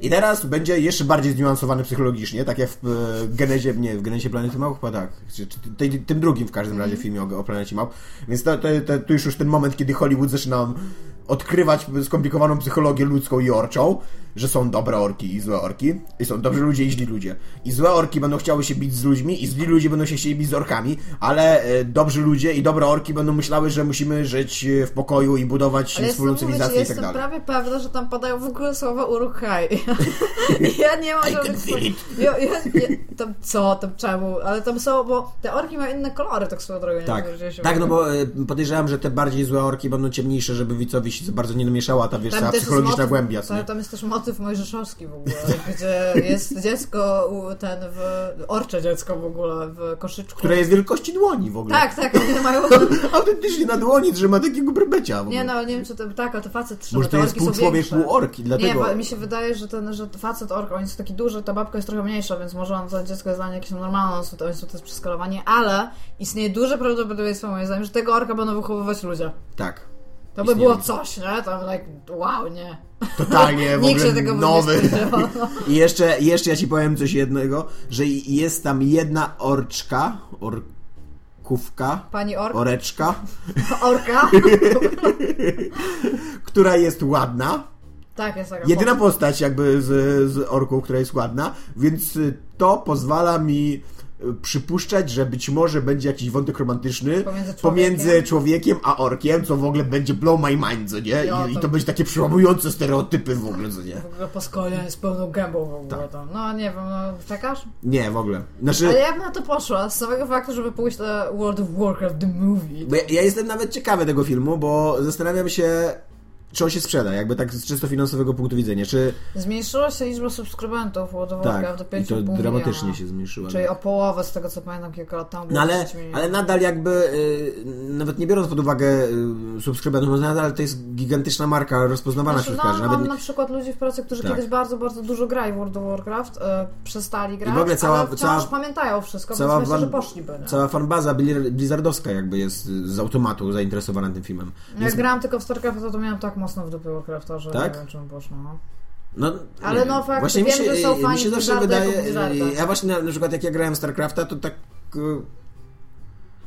I teraz będzie jeszcze bardziej zniuansowany psychologicznie, tak jak w e, Genezie, nie, w Genezie Planety Małp, chyba tak. Czy, czy, tej- tym drugim w każdym razie filmie o, o Planecie Małp. Więc to, to, to, to już już ten moment, kiedy Hollywood zaczyna odkrywać skomplikowaną psychologię ludzką i orczą, że są dobre orki i złe orki, i są dobrzy ludzie i źli ludzie. I złe orki będą chciały się bić z ludźmi, i źli ludzie będą się chcieli bić z orkami, ale e, dobrzy ludzie i dobre orki będą myślały, że musimy żyć e, w pokoju i budować Ale wspólną jestem, cywilizację i tak jestem dalej. prawie pewna, że tam padają w ogóle słowa uruchaj. ja nie mam żadnych... Ja, ja, ja, tam co, tam czemu? Ale tam są, bo te orki mają inne kolory, tak swoją drogą. nie Tak, czy się tak, no bo e, podejrzewam, że te bardziej złe orki będą ciemniejsze, żeby widzowi się bardzo nie namieszała ta, wiesz, jest psychologiczna motyw- głębia. nie? tam jest też motyw mojżeszowski w ogóle, gdzie jest dziecko, ten w... Orcze dziecko w ogóle w koszyczku. Które jest wielkości dłoni w ogóle. Tak, tak, one mają... Autentycznie na dłoni trzyma takiego ogóle. Nie no, nie wiem czy to... Tak, a to facet trzyma, Może to jest pół człowiek, pół orki, dlatego... Nie, mi się wydaje, że ten, że facet ork, on jest taki duży, ta babka jest trochę mniejsza, więc może on, to dziecko jest dla niej jakieś normalne, oni są też przeskalowani, ale istnieje duże prawdopodobieństwo moim zdaniem, że tego orka będą wychowywać ludzie. Tak. To by było coś, nie? Tam like, wow, nie. Totalnie w Nikt się ogóle tego by nowy. no. I jeszcze, jeszcze ja ci powiem coś jednego, że jest tam jedna orczka, orkówka, Pani ork, oreczka, orka. która jest ładna. tak, jest taka Jedyna po- postać jakby z, z orką, która jest ładna, więc to pozwala mi przypuszczać, że być może będzie jakiś wątek romantyczny Pomiędzy pomiędzy człowiekiem. człowiekiem a orkiem, co w ogóle będzie blow my mind, co nie? I, I to- to będzie takie przełamujące stereotypy w ogóle, co nie? W ogóle poskolianie z pełną gębą w ogóle Tak. tam. No nie wiem, no czekasz? Nie, w ogóle. Znaczy, Ale ja bym na to poszła, z samego faktu, żeby pójść na World of Warcraft The Movie. Ja, ja jestem nawet ciekawy tego filmu, bo zastanawiam się, czy on się sprzeda, jakby tak z czysto finansowego punktu widzenia. Czy Zmniejszyła się liczba subskrybentów World of tak, Warcraft do i to 5,5 dramatycznie miliona. się zmniejszyło. Czyli o połowę z tego, co pamiętam kilka lat temu. No ale, 10 milionów. ale nadal jakby, y, nawet nie biorąc pod uwagę y, subskrybentów, no nadal to jest gigantyczna marka rozpoznawana Znaczy, wśród no, mam Nawet na przykład ludzi w pracy, którzy Tak. kiedyś bardzo, bardzo dużo grali w World of Warcraft, e, przestali grać, w ogóle cała- ale wciąż cała- pamiętają wszystko, cała więc myślę, że poszliby. Nie? cała fanbaza Bli- blizzardowska jakby jest z automatu zainteresowana tym filmem. Jak Więc, grałam tylko w StarCraft, to, to miałam tak mocno w dupie Warcrafta, że Tak? nie wiem, czym poszło. No. no, Ale no fakt, właśnie mi wiem, się, że są mi fani się zawsze wydaje, Blizzarda. ja właśnie na, na przykład jak ja grałem StarCrafta, to tak y,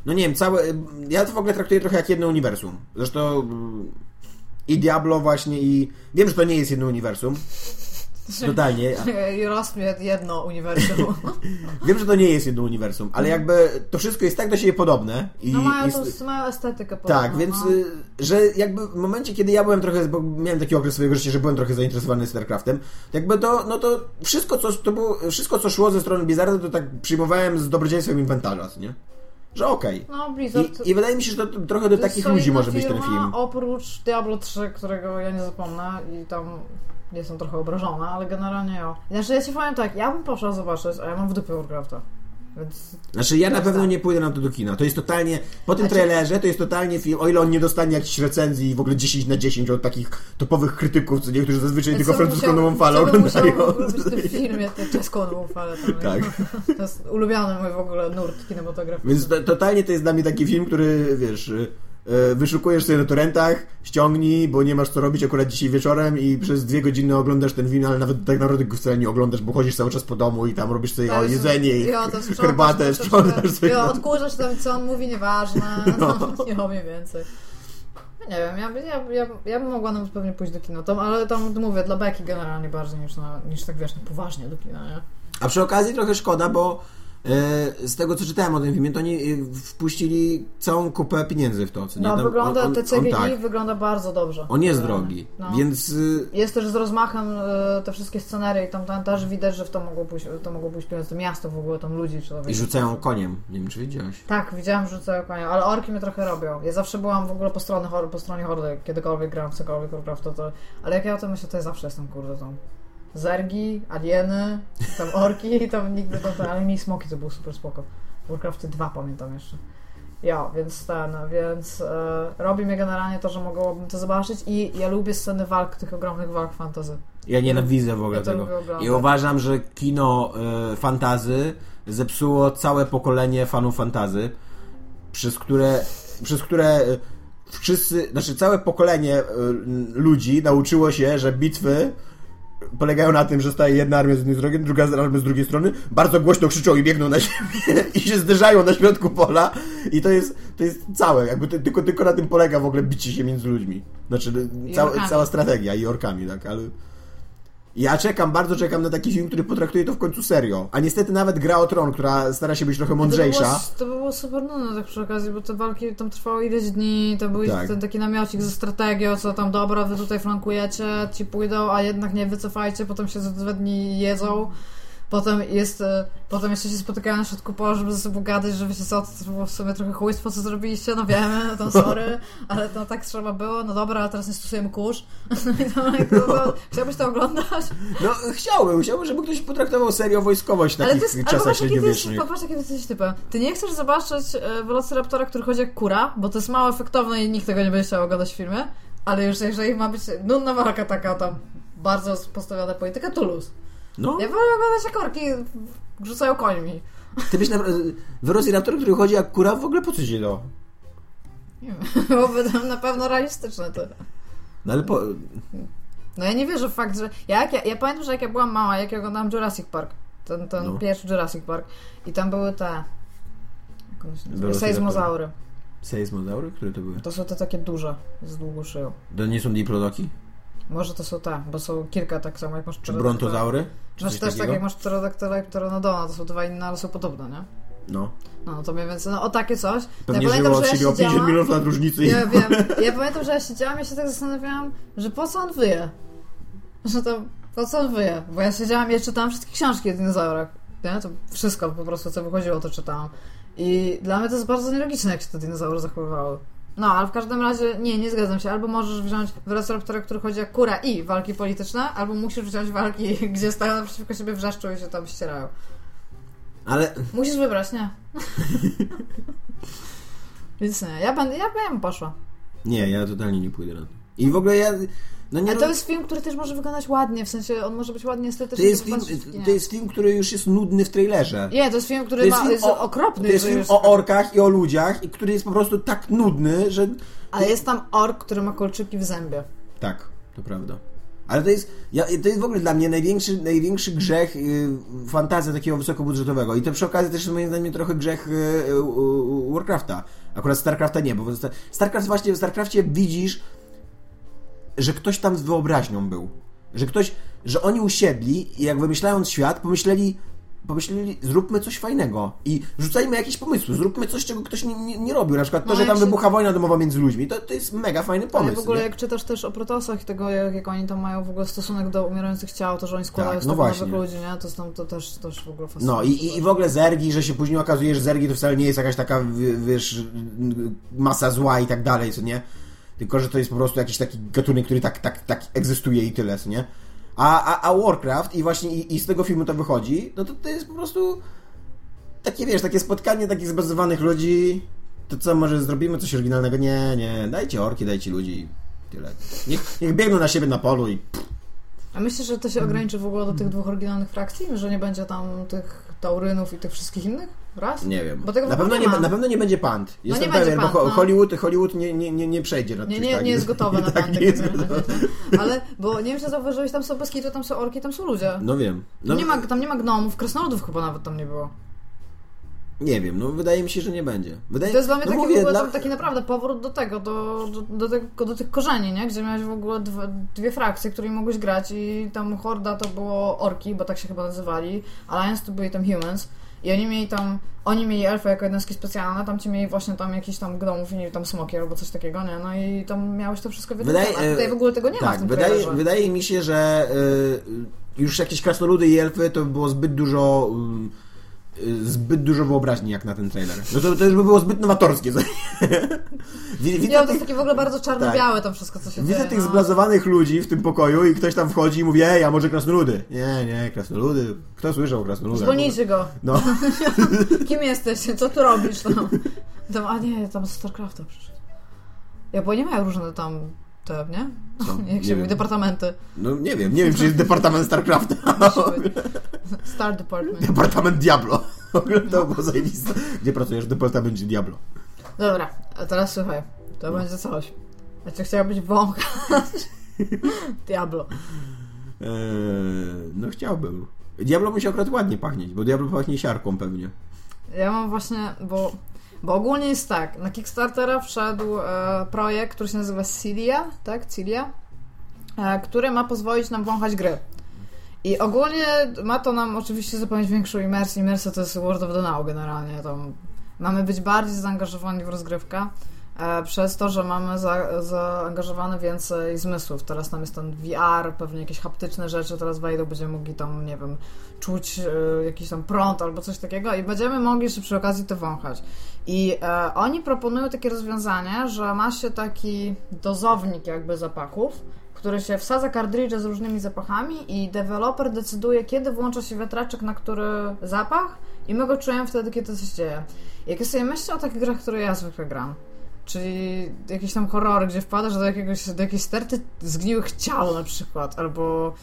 no nie wiem, całe, ja to w ogóle traktuję trochę jak jedno uniwersum. Zresztą y, i Diablo właśnie i wiem, że to nie jest jedno uniwersum. Totalnie. I rozpie jedno uniwersum. Wiem, że to nie jest jedno uniwersum, ale jakby to wszystko jest tak do siebie podobne. I, No mają, i, tą, mają estetykę Tak, podobną, więc no. y, że jakby w momencie, kiedy ja byłem trochę, bo miałem taki okres swojego życia, że byłem trochę zainteresowany StarCraftem, to jakby to, no to wszystko, co, to było, wszystko, co szło ze strony Blizzarda, to tak przyjmowałem z dobrodziejstwem inwentarza, nie? Że okej. No, Blizzard... I, I wydaje mi się, że to trochę do to takich ludzi może być ten film. Oprócz Diablo 3, którego ja nie zapomnę i tam jestem trochę obrażona, ale generalnie ja. Znaczy ja ci powiem tak, ja bym poszła zobaczyć, a ja mam w dupie Warcrafta. Więc Znaczy ja na pewno nie pójdę na to do kina. To jest totalnie, po tym Znaczy- trailerze to jest totalnie film, o ile on nie dostanie jakichś recenzji w ogóle 10 na 10 od takich topowych krytyków, co niektórzy zazwyczaj tylko co by francuską nową falę oglądają. w tym filmie, to czeską nową falę. Tak. To jest ulubiony mój w ogóle nurt kinematograficzny. Więc to, totalnie to jest dla mnie taki film, który wiesz, y, wyszukujesz sobie na torrentach, ściągnij, bo nie masz co robić akurat dzisiaj wieczorem i przez dwie godziny oglądasz ten film, ale nawet tak naprawdę go wcale nie oglądasz, bo chodzisz cały czas po domu i tam robisz sobie o, Też- jedzenie i sprzątasz herbatę, sprzątasz sobie. Jo, odkurzasz tam, co on mówi, nieważne. No, nie robię więcej. Nie wiem, ja, ja, ja, ja bym mogła nawet pewnie pójść do kina, tam, ale tam mówię, dla Beki generalnie bardziej niż, na, niż tak wiesz, na poważnie do kina, nie? A przy okazji trochę szkoda, bo e, z tego co czytałem o tym filmie, to oni e, wpuścili całą kupę pieniędzy w to. Co nie? No, Tam wygląda, on, on, te CGI tak, wygląda bardzo dobrze. on jest drogi, No. więc y, Jest też z rozmachem e, te wszystkie scenery i tam, tam też widać, że w to mogło pójść, to mogło pójść pieniądze, to miasto w ogóle, tam ludzi. Czy to i rzucają koniem. Nie wiem, czy widziałeś. Tak, widziałam, że rzucają konia, ale orki mnie trochę robią. Ja zawsze byłam w ogóle po stronie, po stronie hordy, kiedykolwiek grałam w cokolwiek Warcrafta, to... Ale jak ja o tym myślę, to ja zawsze jestem, kurde, tam... Zergi, alieny, tam orki, tam nigdy to, to ale mi smoki to było super spoko. Warcrafty 2 pamiętam jeszcze. Ja, więc ten, więc e, robi mnie generalnie to, że mogłabym to zobaczyć i ja lubię sceny walk, tych ogromnych walk fantazy. Ja nienawidzę w ogóle Ja tego. I uważam, że kino y, fantazy zepsuło całe pokolenie fanów fantazy, przez które, przez które y, wszyscy, znaczy całe pokolenie y, ludzi nauczyło się, że bitwy polegają na tym, że staje jedna armia z jednej strony, druga armia z drugiej strony, bardzo głośno krzyczą i biegną na siebie i się zderzają na środku pola i to jest, to jest całe, jakby to, tylko, tylko na tym polega w ogóle bicie się między ludźmi. Znaczy, cała, cała strategia i orkami, tak, ale... Ja czekam, bardzo czekam na taki film, który potraktuje to w końcu serio. A niestety nawet Gra o Tron, która stara się być trochę To mądrzejsza. było, to by było super nudne tak przy okazji, bo te walki tam trwały ileś dni, to był Tak. ten taki namiocik ze strategią, co tam dobra, wy tutaj flankujecie, ci pójdą, a jednak nie wycofajcie, potem się za dwa dni jedzą. Potem jest, e, potem jeszcze się spotykają na środku pola, żeby ze sobą gadać, że wiecie co, to było w sumie trochę chujstwo, co zrobiliście, no wiemy, to sorry, ale to tak trzeba było, no dobra, a teraz nie stosujemy kurz. No i to, to, to, chciałbyś to oglądać? No, chciałbym, chciałbym, żeby ktoś potraktował serio wojskowość Ale takich jest, ale czasach popatrz, średniowiecznych. popatrz, jaki ty jesteś typem. Ty nie chcesz zobaczyć e, Velociraptora, który chodzi jak kura, bo to jest mało efektowne i nikt tego nie będzie chciał oglądać w filmie, ale już jeżeli ma być nudna walka taka tam, bardzo postawiona polityka, to luz. No, Ja wolę oglądać jak orki rzucają końmi. ty byś naprawdę... Velociraptor, który chodzi jak kura, w ogóle po co się to? Nie wiem, byłoby to na pewno realistyczne to. No ale po... No ja nie wierzę w fakt, że... Ja, jak ja, ja pamiętam, że jak ja byłam mała, jak ja oglądałam Jurassic Park, ten, ten No. pierwszy Jurassic Park i tam były te... Sejzmozaury. Seismozaury? Które to były? To są te takie duże, z długą szyją. To nie są diplodoki? Może to są te, bo są kilka tak samo jak masz pterodaktyla. brontozaury? Czy Masz coś też tak jak masz pterodaktyla i pteronodona, to są dwa inne, ale są podobne, nie? No. No, no to mniej więcej, no o takie coś. Pewnie ja pamiętam, że ja o 50 siedziałam, milionów lat różnicy. ja wiem, ja pamiętam, że ja siedziałam i się tak zastanawiałam, że po co on wyje? Że to, po co on wyje? Bo ja siedziałam i ja czytałam wszystkie książki o dinozaurach, nie? To wszystko po prostu, co wychodziło, to czytałam. I dla mnie to jest bardzo nielogiczne, jak się te dinozaury zachowywały. No, ale w każdym razie nie, nie zgadzam się. Albo możesz wziąć Velociraptora, który chodzi jak kura i walki polityczne, albo musisz wziąć walki, gdzie stoją naprzeciwko siebie wrzeszczą i się tam ścierają. Ale Musisz wybrać, nie? Więc nie, ja będę, ja bym poszła. nie, ja totalnie nie pójdę na to. I w ogóle ja... No nie Ale to roz- jest film, który też może wyglądać ładnie, w sensie on może być ładnie to estetycznie. jest, film, to jest film, który już jest nudny w trailerze. Nie, to jest film, który To jest ma, film jest o- okropny. To jest film o orkach i o ludziach, i który jest po prostu tak nudny, że... Ale jest tam ork, który ma kolczyki w zębie. Tak, to prawda. Ale to jest, ja, to jest w ogóle dla mnie największy, największy grzech y, fantazja takiego wysokobudżetowego. I to przy okazji też jest moim zdaniem trochę grzech y, y, Warcrafta. Akurat StarCrafta nie, bo StarCraft właśnie w StarCrafcie widzisz, że ktoś tam z wyobraźnią był. Że ktoś, że oni usiedli i jak wymyślając świat, pomyśleli, pomyśleli, zróbmy coś fajnego i rzucajmy jakieś pomysły, zróbmy coś, czego ktoś nie, nie, nie robił. Na przykład to, No, że tam się- wybucha wojna domowa między ludźmi, to, to jest mega fajny Ale pomysł. w ogóle nie? jak czytasz też o protosach i tego, jak, jak oni tam mają w ogóle stosunek do umierających ciał, to że oni składają Tak, no nowych ludzi, nie? To, tam, to też, też w ogóle No fascynujące. i, i, i w ogóle zergi, że się później okazuje, że zergi to wcale nie jest jakaś taka, wi- wiesz, masa zła i tak dalej, co nie? Tylko, że to jest po prostu jakiś taki gatunek, który tak, tak, tak egzystuje i tyle, co nie? A, a, a Warcraft i właśnie i, i z tego filmu to wychodzi, no to to jest po prostu takie, wiesz, takie spotkanie takich zbazowanych ludzi. To co, może zrobimy coś oryginalnego? Nie, nie, dajcie orki, dajcie ludzi. Tyle. Niech, niech biegną na siebie na polu i A myślisz, że to się ograniczy w ogóle do tych dwóch oryginalnych frakcji? Że nie będzie tam tych taurynów i tych wszystkich innych? Raz? Nie wiem. Bo tego na, pewno nie nie, ma. na pewno nie będzie pant. Jestem nie będzie pewien, pant, bo no. Hollywood, Hollywood nie, nie, nie, nie przejdzie na Nie, nie, nie jest gotowe na tak, nie jest gotowe. Ale, bo nie wiem, czy zauważyłeś, tam są Beskidy, tam są orki, tam są ludzie. No wiem. No, nie ma, tam nie ma gnomów, krasnoludów chyba nawet tam nie było. Nie wiem, no wydaje mi się, że nie będzie. Wydaje, To jest dla mnie no taki, mówię, dla- taki naprawdę powrót do tego, do, do, do, tego, do tych korzeni, nie? Gdzie miałeś w ogóle dwa, dwie frakcje, którymi mogłeś grać i tam Horda to było orki, bo tak się chyba nazywali, Alliance to byli tam humans i oni mieli tam, oni mieli elfy jako jednostki specjalne, tam ci mieli właśnie tam jakiś tam gnomów i wiem, tam smoki albo coś takiego, nie? No i tam miałeś to wszystko Wydaje- a tutaj w ogóle tego nie ma w tak, tym wydaje, trailerze. wydaje mi się, że y, już jakieś krasnoludy i elfy to by było zbyt dużo y, zbyt dużo wyobraźni jak na ten trailer. No to, to już by było zbyt nowatorskie. Wi- Nie, Widzę to jest takie w ogóle bardzo czarno-białe tam wszystko, co się widzę dzieje. tych no. zblazowanych ludzi w tym pokoju i ktoś tam wchodzi i mówi, ej, a może krasnoludy? Nie, nie, krasnoludy. Kto słyszał o krasnoludach? Zwolnijcie go. No. Kim jesteś? Co tu robisz tam? tam a nie, tam z StarCrafta przyszedł. Ja, bo nie mają różne tam te, nie? Co? Jak Nie się mówi, departamenty. No nie wiem, nie wiem, czy jest Departament StarCrafta. Star Department. Departament Diablo. W ogóle to było zajebiste. Gdzie pracujesz? W Departamencie Diablo. Dobra, a teraz słuchaj. To będzie coś. A czy chciałbyś wąchać? Diablo. Eee, no chciałbym. Diablo musi akurat ładnie pachnieć, bo Diablo pachnie siarką pewnie. Ja mam właśnie, bo, bo ogólnie jest tak, na Kickstartera wszedł e, projekt, który się nazywa Cilia, tak? Cilia, e, który ma pozwolić nam wąchać gry. I ogólnie ma to nam oczywiście zapewnić większą imersję. Imersja to jest World of the Now generalnie. Tam mamy być bardziej zaangażowani w rozgrywkę e, przez to, że mamy za, zaangażowane więcej zmysłów. Teraz tam jest ten VR, pewnie jakieś haptyczne rzeczy, teraz wejdą, będziemy mogli tam, nie wiem, czuć e, jakiś tam prąd albo coś takiego i będziemy mogli jeszcze przy okazji to wąchać. I e, oni proponują takie rozwiązanie, że ma się taki dozownik jakby zapachów, który się wsadza kartridże z różnymi zapachami i deweloper decyduje, kiedy włącza się wiatraczek na który zapach i my go czujemy wtedy, kiedy to się dzieje. Jak ja sobie myślę o takich grach, które ja zwykle gram, czyli jakieś tam horrory, gdzie wpadasz do, jakiegoś, do jakiejś sterty zgniłych ciał na przykład, albo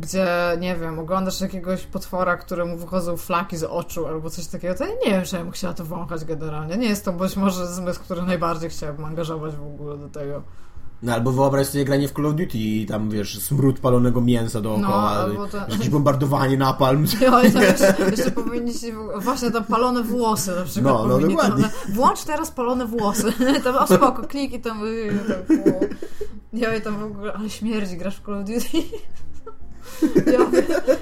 gdzie, nie wiem, oglądasz jakiegoś potwora, któremu wychodzą flaki z oczu albo coś takiego, to ja nie wiem, czy ja bym chciała to wąchać generalnie. Nie jest to być może zmysł, który najbardziej chciałbym angażować w ogóle do tego. No albo wyobraź sobie granie w Call of Duty i tam, wiesz, smród palonego mięsa dookoła, no, to... jakieś bombardowanie, napalm. No i jeszcze, jeszcze powinniście, właśnie tam palone włosy na przykład. No, no dokładnie. Tam, włącz teraz palone włosy. tam, o spoko, kliki tam, tam ja i tam w ogóle, ale śmierdzi, grasz w Call of Duty. Ja,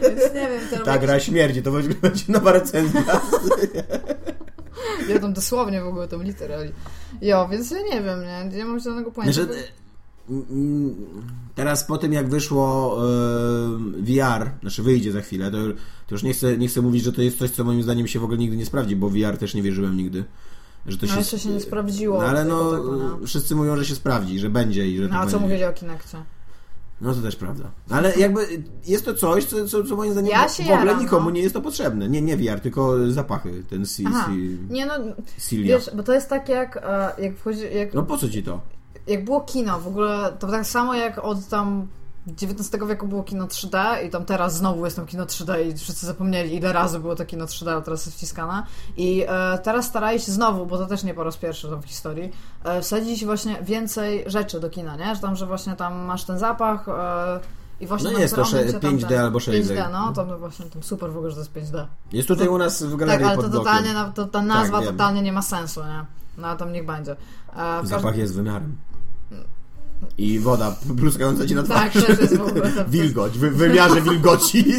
więc nie wiem. Ta tak, gra śmierdzi, to będzie nowa recenzja. Ja tam dosłownie w ogóle tam literalnie. Jo, więc ja nie wiem, nie, nie mam żadnego pojęcia. Znaczy, teraz po tym jak wyszło e, VR, znaczy wyjdzie za chwilę, to, to, już nie chcę, nie chcę mówić, że to jest coś, co moim zdaniem się w ogóle nigdy nie sprawdzi, bo VR też nie wierzyłem nigdy. Że to no, się, jeszcze się nie sprawdziło. No, ale no, tego, no, wszyscy mówią, że się sprawdzi, że będzie i że No a co mówili o Kinectie? No to też prawda. Ale jakby jest to coś, co, co, co moim zdaniem ja w ogóle jaram, nikomu no. nie jest to potrzebne. Nie, nie VR, tylko zapachy. Ten si, si, Nie no, wiesz, bo to jest tak jak, e, jak wchodzi... Jak, no po co ci to? Jak było kino, w ogóle to tak samo jak od tam XIX wieku było kino 3D i tam teraz znowu jest tam kino 3D i wszyscy zapomnieli ile razy było to kino 3D, a teraz jest wciskane. I e, teraz starali się znowu, bo to też nie po raz pierwszy tam w historii, e, wsadzić właśnie więcej rzeczy do kina, nie? Że tam, że właśnie tam masz ten zapach e, i właśnie no jest to 5D ten, albo 6D. 5D, no, to no właśnie tam super w ogóle, że to jest 5D. Jest tutaj u nas w galerii Tak, ale to totalnie, to, ta nazwa tak, totalnie nie ma sensu, nie? No, tam niech będzie. E, Zapach jest wymiarem. I woda pluskająca ci na twarz. Tak, to jest w ogóle. Wilgoć, w wymiarze wilgoci.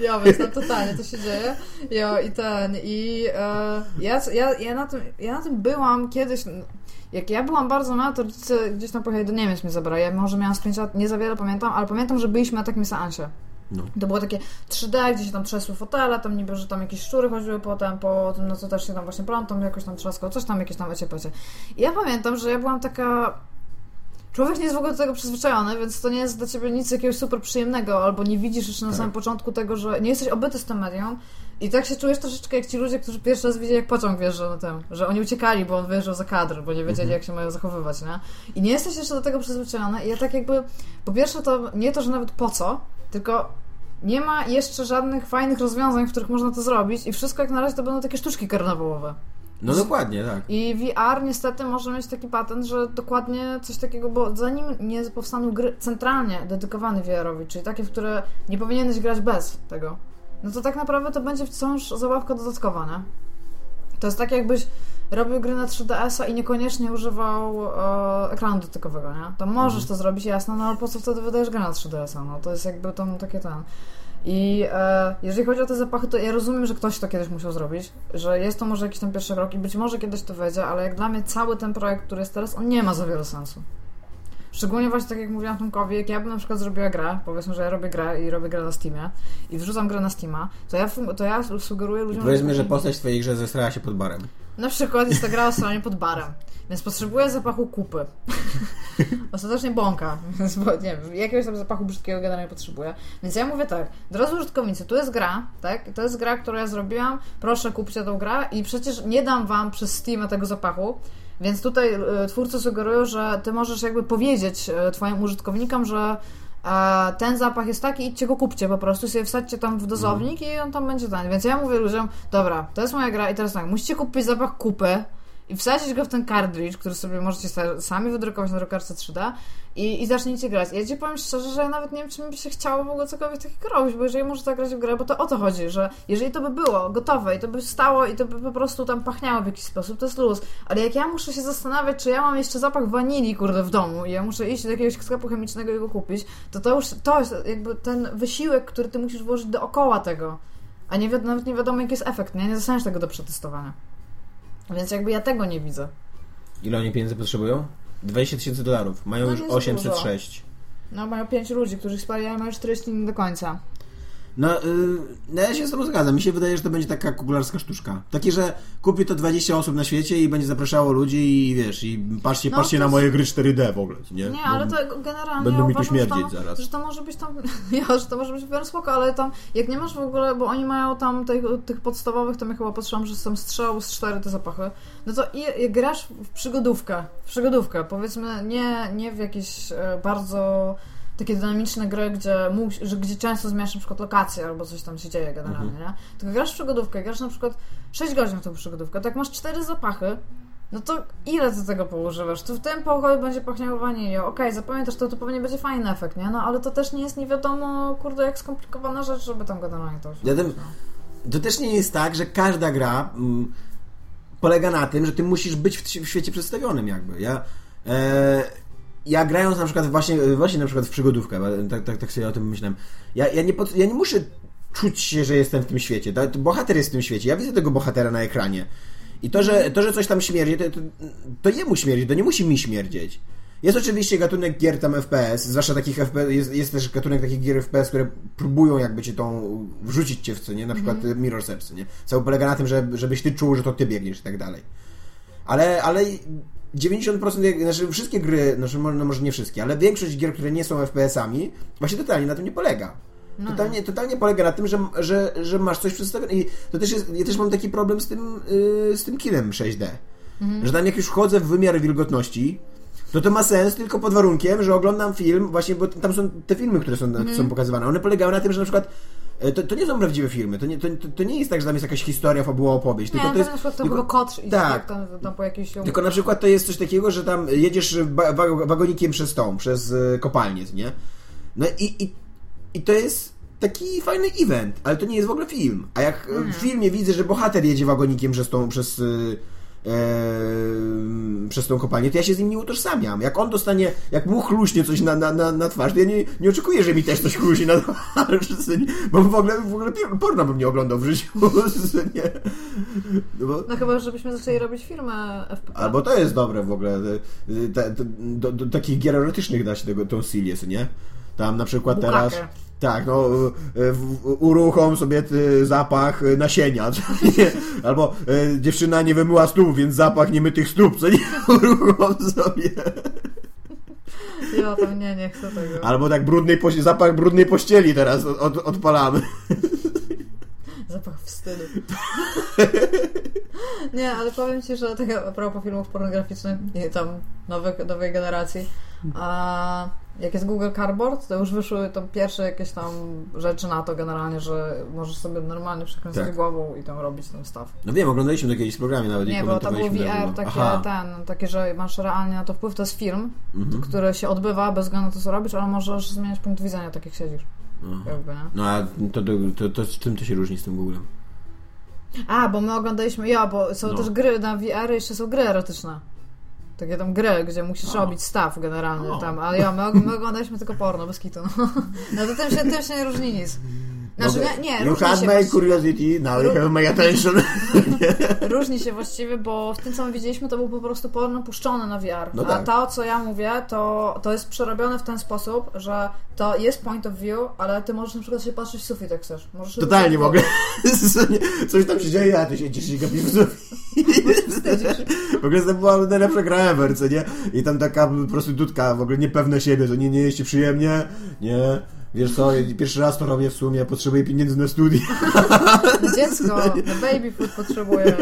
ja, tam totalnie to się dzieje. Jo, i ten, i e, ja, ja, ja, na tym, ja na tym byłam kiedyś, jak ja byłam bardzo mała, to rodzice gdzieś tam pojechali do Niemiec mnie zabrali. Ja może miałam z 5 lat, nie za wiele pamiętam, ale pamiętam, że byliśmy na takim seansie. No. To było takie 3D, gdzie się tam trzesły fotele, tam niby, że tam jakieś szczury chodziły potem po tym, no co też się tam właśnie tam jakoś tam trzaskał, coś tam jakieś tam eciepecie. I ja pamiętam, że ja byłam taka... Człowiek nie jest w ogóle do tego przyzwyczajony, więc to nie jest dla ciebie nic jakiegoś super przyjemnego, albo nie widzisz jeszcze na tak. samym początku tego, że nie jesteś obyty z tym medium i tak się czujesz troszeczkę jak ci ludzie, którzy pierwszy raz widzieli, jak pociąg wjeżdżał na tym, że oni uciekali, bo on wjeżdżał za kadr, bo nie wiedzieli, mhm. jak się mają zachowywać, nie? I nie jesteś jeszcze do tego przyzwyczajony i ja tak jakby, po pierwsze to nie to, że nawet po co, tylko nie ma jeszcze żadnych fajnych rozwiązań, w których można to zrobić i wszystko jak na razie to będą takie sztuczki karnawałowe. No dokładnie, tak. I VR niestety może mieć taki patent, że dokładnie coś takiego, bo zanim nie powstaną gry centralnie dedykowane VR-owi, czyli takie, w które nie powinieneś grać bez tego, no to tak naprawdę to będzie wciąż zabawka dodatkowa, nie? To jest tak jakbyś robił gry na 3DS-a i niekoniecznie używał e, ekranu dotykowego, nie? To możesz mhm. to zrobić, jasno, no ale po co wtedy wydajesz grę na 3DS-a? No to jest jakby tam takie ten... I e, jeżeli chodzi o te zapachy, to ja rozumiem, że ktoś to kiedyś musiał zrobić, że jest to może jakiś tam pierwszy krok i być może kiedyś to wejdzie, ale jak dla mnie cały ten projekt, który jest teraz, on nie ma za wiele sensu. Szczególnie właśnie tak jak mówiłam Tomkowi, jak ja bym na przykład zrobiła grę, powiedzmy, że ja robię grę i robię grę na Steamie i wrzucam grę na Steama, to ja, to ja sugeruję ludziom... Powiedzmy, że postać twojej grze zestrała się pod barem. Na przykład jest ta gra o stronie pod barem, więc potrzebuję zapachu kupy. Ostatecznie bąka, więc bo, nie wiem, jakiegoś tam zapachu brzydkiego generalnie potrzebuję. Więc ja mówię tak, drodzy użytkownicy, tu jest gra, tak? To jest gra, którą ja zrobiłam, proszę kupcie tą grę i przecież nie dam wam przez Steam tego zapachu, więc tutaj e, twórcy sugerują, że ty możesz jakby powiedzieć e, twoim użytkownikom, że e, ten zapach jest taki, idźcie go kupcie po prostu, sobie wsadźcie tam w dozownik i on tam będzie ten. Więc ja mówię ludziom, dobra, to jest moja gra i teraz tak, musicie kupić zapach kupy i wsadzić go w ten cartridge, który sobie możecie sami wydrukować na drukarce 3D i, i zaczniecie grać. Ja ci powiem szczerze, że ja nawet nie wiem, czy mi by się chciało w ogóle cokolwiek takiego robić, bo jeżeli można zagrać w grę, bo to o to chodzi, że jeżeli to by było gotowe i to by stało i to by po prostu tam pachniało w jakiś sposób, to jest luz. Ale jak ja muszę się zastanawiać, czy ja mam jeszcze zapach wanilii, kurde, w domu i ja muszę iść do jakiegoś sklepu chemicznego i go kupić, to to już, to jest jakby ten wysiłek, który ty musisz włożyć dookoła tego. A nie nawet nie wiadomo, jaki jest efekt, nie? Nie dostaniesz tego do przetestowania. Więc jakby ja tego nie widzę. Ile oni pieniędzy potrzebują? 20 tysięcy dolarów. Mają No już nie za 806. No mają pięć ludzi, którzy spali, a mają 40 nie do końca. No, yy, no ja się z tobą zgadzam. Mi się wydaje, że to będzie taka kukularska sztuczka. Takie, że kupi to 20 osób na świecie i będzie zapraszało ludzi i wiesz, i patrzcie, No, patrzcie na jest- moje gry 4D w ogóle, nie? Nie, ale Bo- to generalnie Będą ja mi tu uważam, że śmierdzieć zaraz. że to może być tam, ja, że to może być w spoko, ale tam, jak nie masz w ogóle, bo oni mają tam tych, tych podstawowych, to my chyba patrzyłam, że są strzał z cztery te zapachy, no to i, i grasz w przygodówkę, w przygodówkę, powiedzmy, nie, nie w jakieś e, bardzo takie dynamiczne gry, gdzie, że, gdzie często zmieniasz na przykład lokację albo coś tam się dzieje generalnie, Mhm. nie? Tylko grasz w przygodówkę, grasz na przykład 6 godzin w tą przygodówkę, tak masz cztery zapachy, no to ile ty tego poużywasz? Tu w tym pokoju będzie pachniało wanilią. Okej, zapamiętasz to, to pewnie będzie fajny efekt, nie? No ale to też nie jest nie wiadomo, kurde, jak skomplikowana rzecz, żeby tam generalnie to się... Zatem to też nie jest tak, że każda gra mm, polega na tym, że ty musisz być w, w świecie przedstawionym jakby. Ja, e, ja grając na przykład właśnie, właśnie na przykład w przygodówkę, tak, tak, tak sobie o tym myślałem, ja, ja, nie, pot- ja nie muszę czuć się, że jestem w tym świecie. To bohater jest w tym świecie. Ja widzę tego bohatera na ekranie. I to, że, to, że coś tam śmierdzi, to, to, to jemu śmierdzi, to nie musi mi śmierdzieć. Jest oczywiście gatunek gier tam FPS, zwłaszcza takich FPS, jest, jest też gatunek takich gier FPS, które próbują jakby cię tą, wrzucić cię w co, nie? Na przykład mm. Mirror's Edge, nie? Cały polega na tym, że, żebyś ty czuł, że to ty biegniesz i tak dalej. Ale, ale 90%, jak- znaczy wszystkie gry, znaczy no może nie wszystkie, ale większość gier, które nie są FPS-ami, właśnie totalnie na tym nie polega. Totalnie, totalnie polega na tym, że, że, że masz coś przedstawione i to też jest, ja też mam taki problem z tym, yy, z tym kinem 6D. Że tam jak już wchodzę w wymiar wilgotności, to to ma sens tylko pod warunkiem, że oglądam film, właśnie, bo tam są te filmy, które są, są pokazywane. One polegają na tym, że na przykład to, to nie są prawdziwe filmy. To nie, to, to, nie jest tak, że tam jest jakaś historia, fabuła, opowieść. Nie, Tylko to to jest, na przykład to tylko- kot i tak. tam, tam po jakiejś... tylko na przykład to jest coś takiego, że tam jedziesz wagonikiem przez tą, przez e, kopalnię, nie? No i, i, i to jest taki fajny event, ale to nie jest w ogóle film. A jak e, w filmie widzę, że bohater jedzie wagonikiem przez tą, przez... e, e, przez tą kopalnię, to ja się z nim nie utożsamiam. Jak on dostanie, jak mu chluśnie coś na, na, na, na twarz, to ja nie, nie oczekuję, że mi też coś chluśnie na twarz, bo w ogóle, w ogóle porno bym nie oglądał w życiu, nie? No bo, No chyba, żebyśmy zaczęli robić filmy FPP. Albo to jest dobre w ogóle. te- te- te- do, do takich gier erotycznych dać tego, tą Silię, nie? Tam na przykład Bukakę. teraz. Tak, no, e, uruchom sobie ty, zapach e, nasienia, nie? Albo e, dziewczyna nie wymyła stóp, więc zapach niemytych stóp, co nie? Uruchom sobie. Ja tam nie, nie chcę tego. Albo tak brudnej zapach brudnej pościeli teraz od, odpalamy. Zapach wstydu. nie, ale powiem Ci, że tak a propos filmów pornograficznych i tam nowych, nowej generacji, a jak jest Google Cardboard, to już wyszły tam pierwsze jakieś tam rzeczy na to generalnie, że możesz sobie normalnie przekręcać Tak. głową i tam robić ten staw. No wiem, oglądaliśmy to kiedyś w programie nawet. Nie, bo tam był VR takie, ten, takie, że masz realnie na to wpływ, to jest film, Mhm. który się odbywa bez względu na to, co robisz, ale możesz zmieniać punkt widzenia, tak jak siedzisz. Aha. Jakby, nie? No a to, to, to, z czym to się różni z tym Googlem? A, bo my oglądaliśmy, ja, bo są No. też gry na VR, jeszcze są gry erotyczne. Takie tam gry, gdzie musisz O. robić staw generalnie O. tam, ale ja, my, my oglądaliśmy tylko porno, bez kitu. No, no to tym się, tym się nie różni nic. Znaczy, No, nie, you had się, my curiosity, now you have my attention. różni się właściwie, bo w tym, co my widzieliśmy, to był po prostu porno puszczone na VR. No A tak. to, co ja mówię, to, to jest przerobione w ten sposób, że to jest point of view, ale ty możesz na przykład się patrzeć w sufit, jak chcesz. Możesz Totalnie mogę. Coś tam się dzieje, a ty siedzisz i gapisz w wstydzisz. W ogóle to była najlepsza gra ever, co nie? I tam taka prostytutka, w ogóle niepewna siebie, to nie, nie jest ci przyjemnie, nie? Wiesz co, pierwszy raz to robię w sumie, potrzebuję pieniędzy na studia. Dziecko, baby food potrzebuje,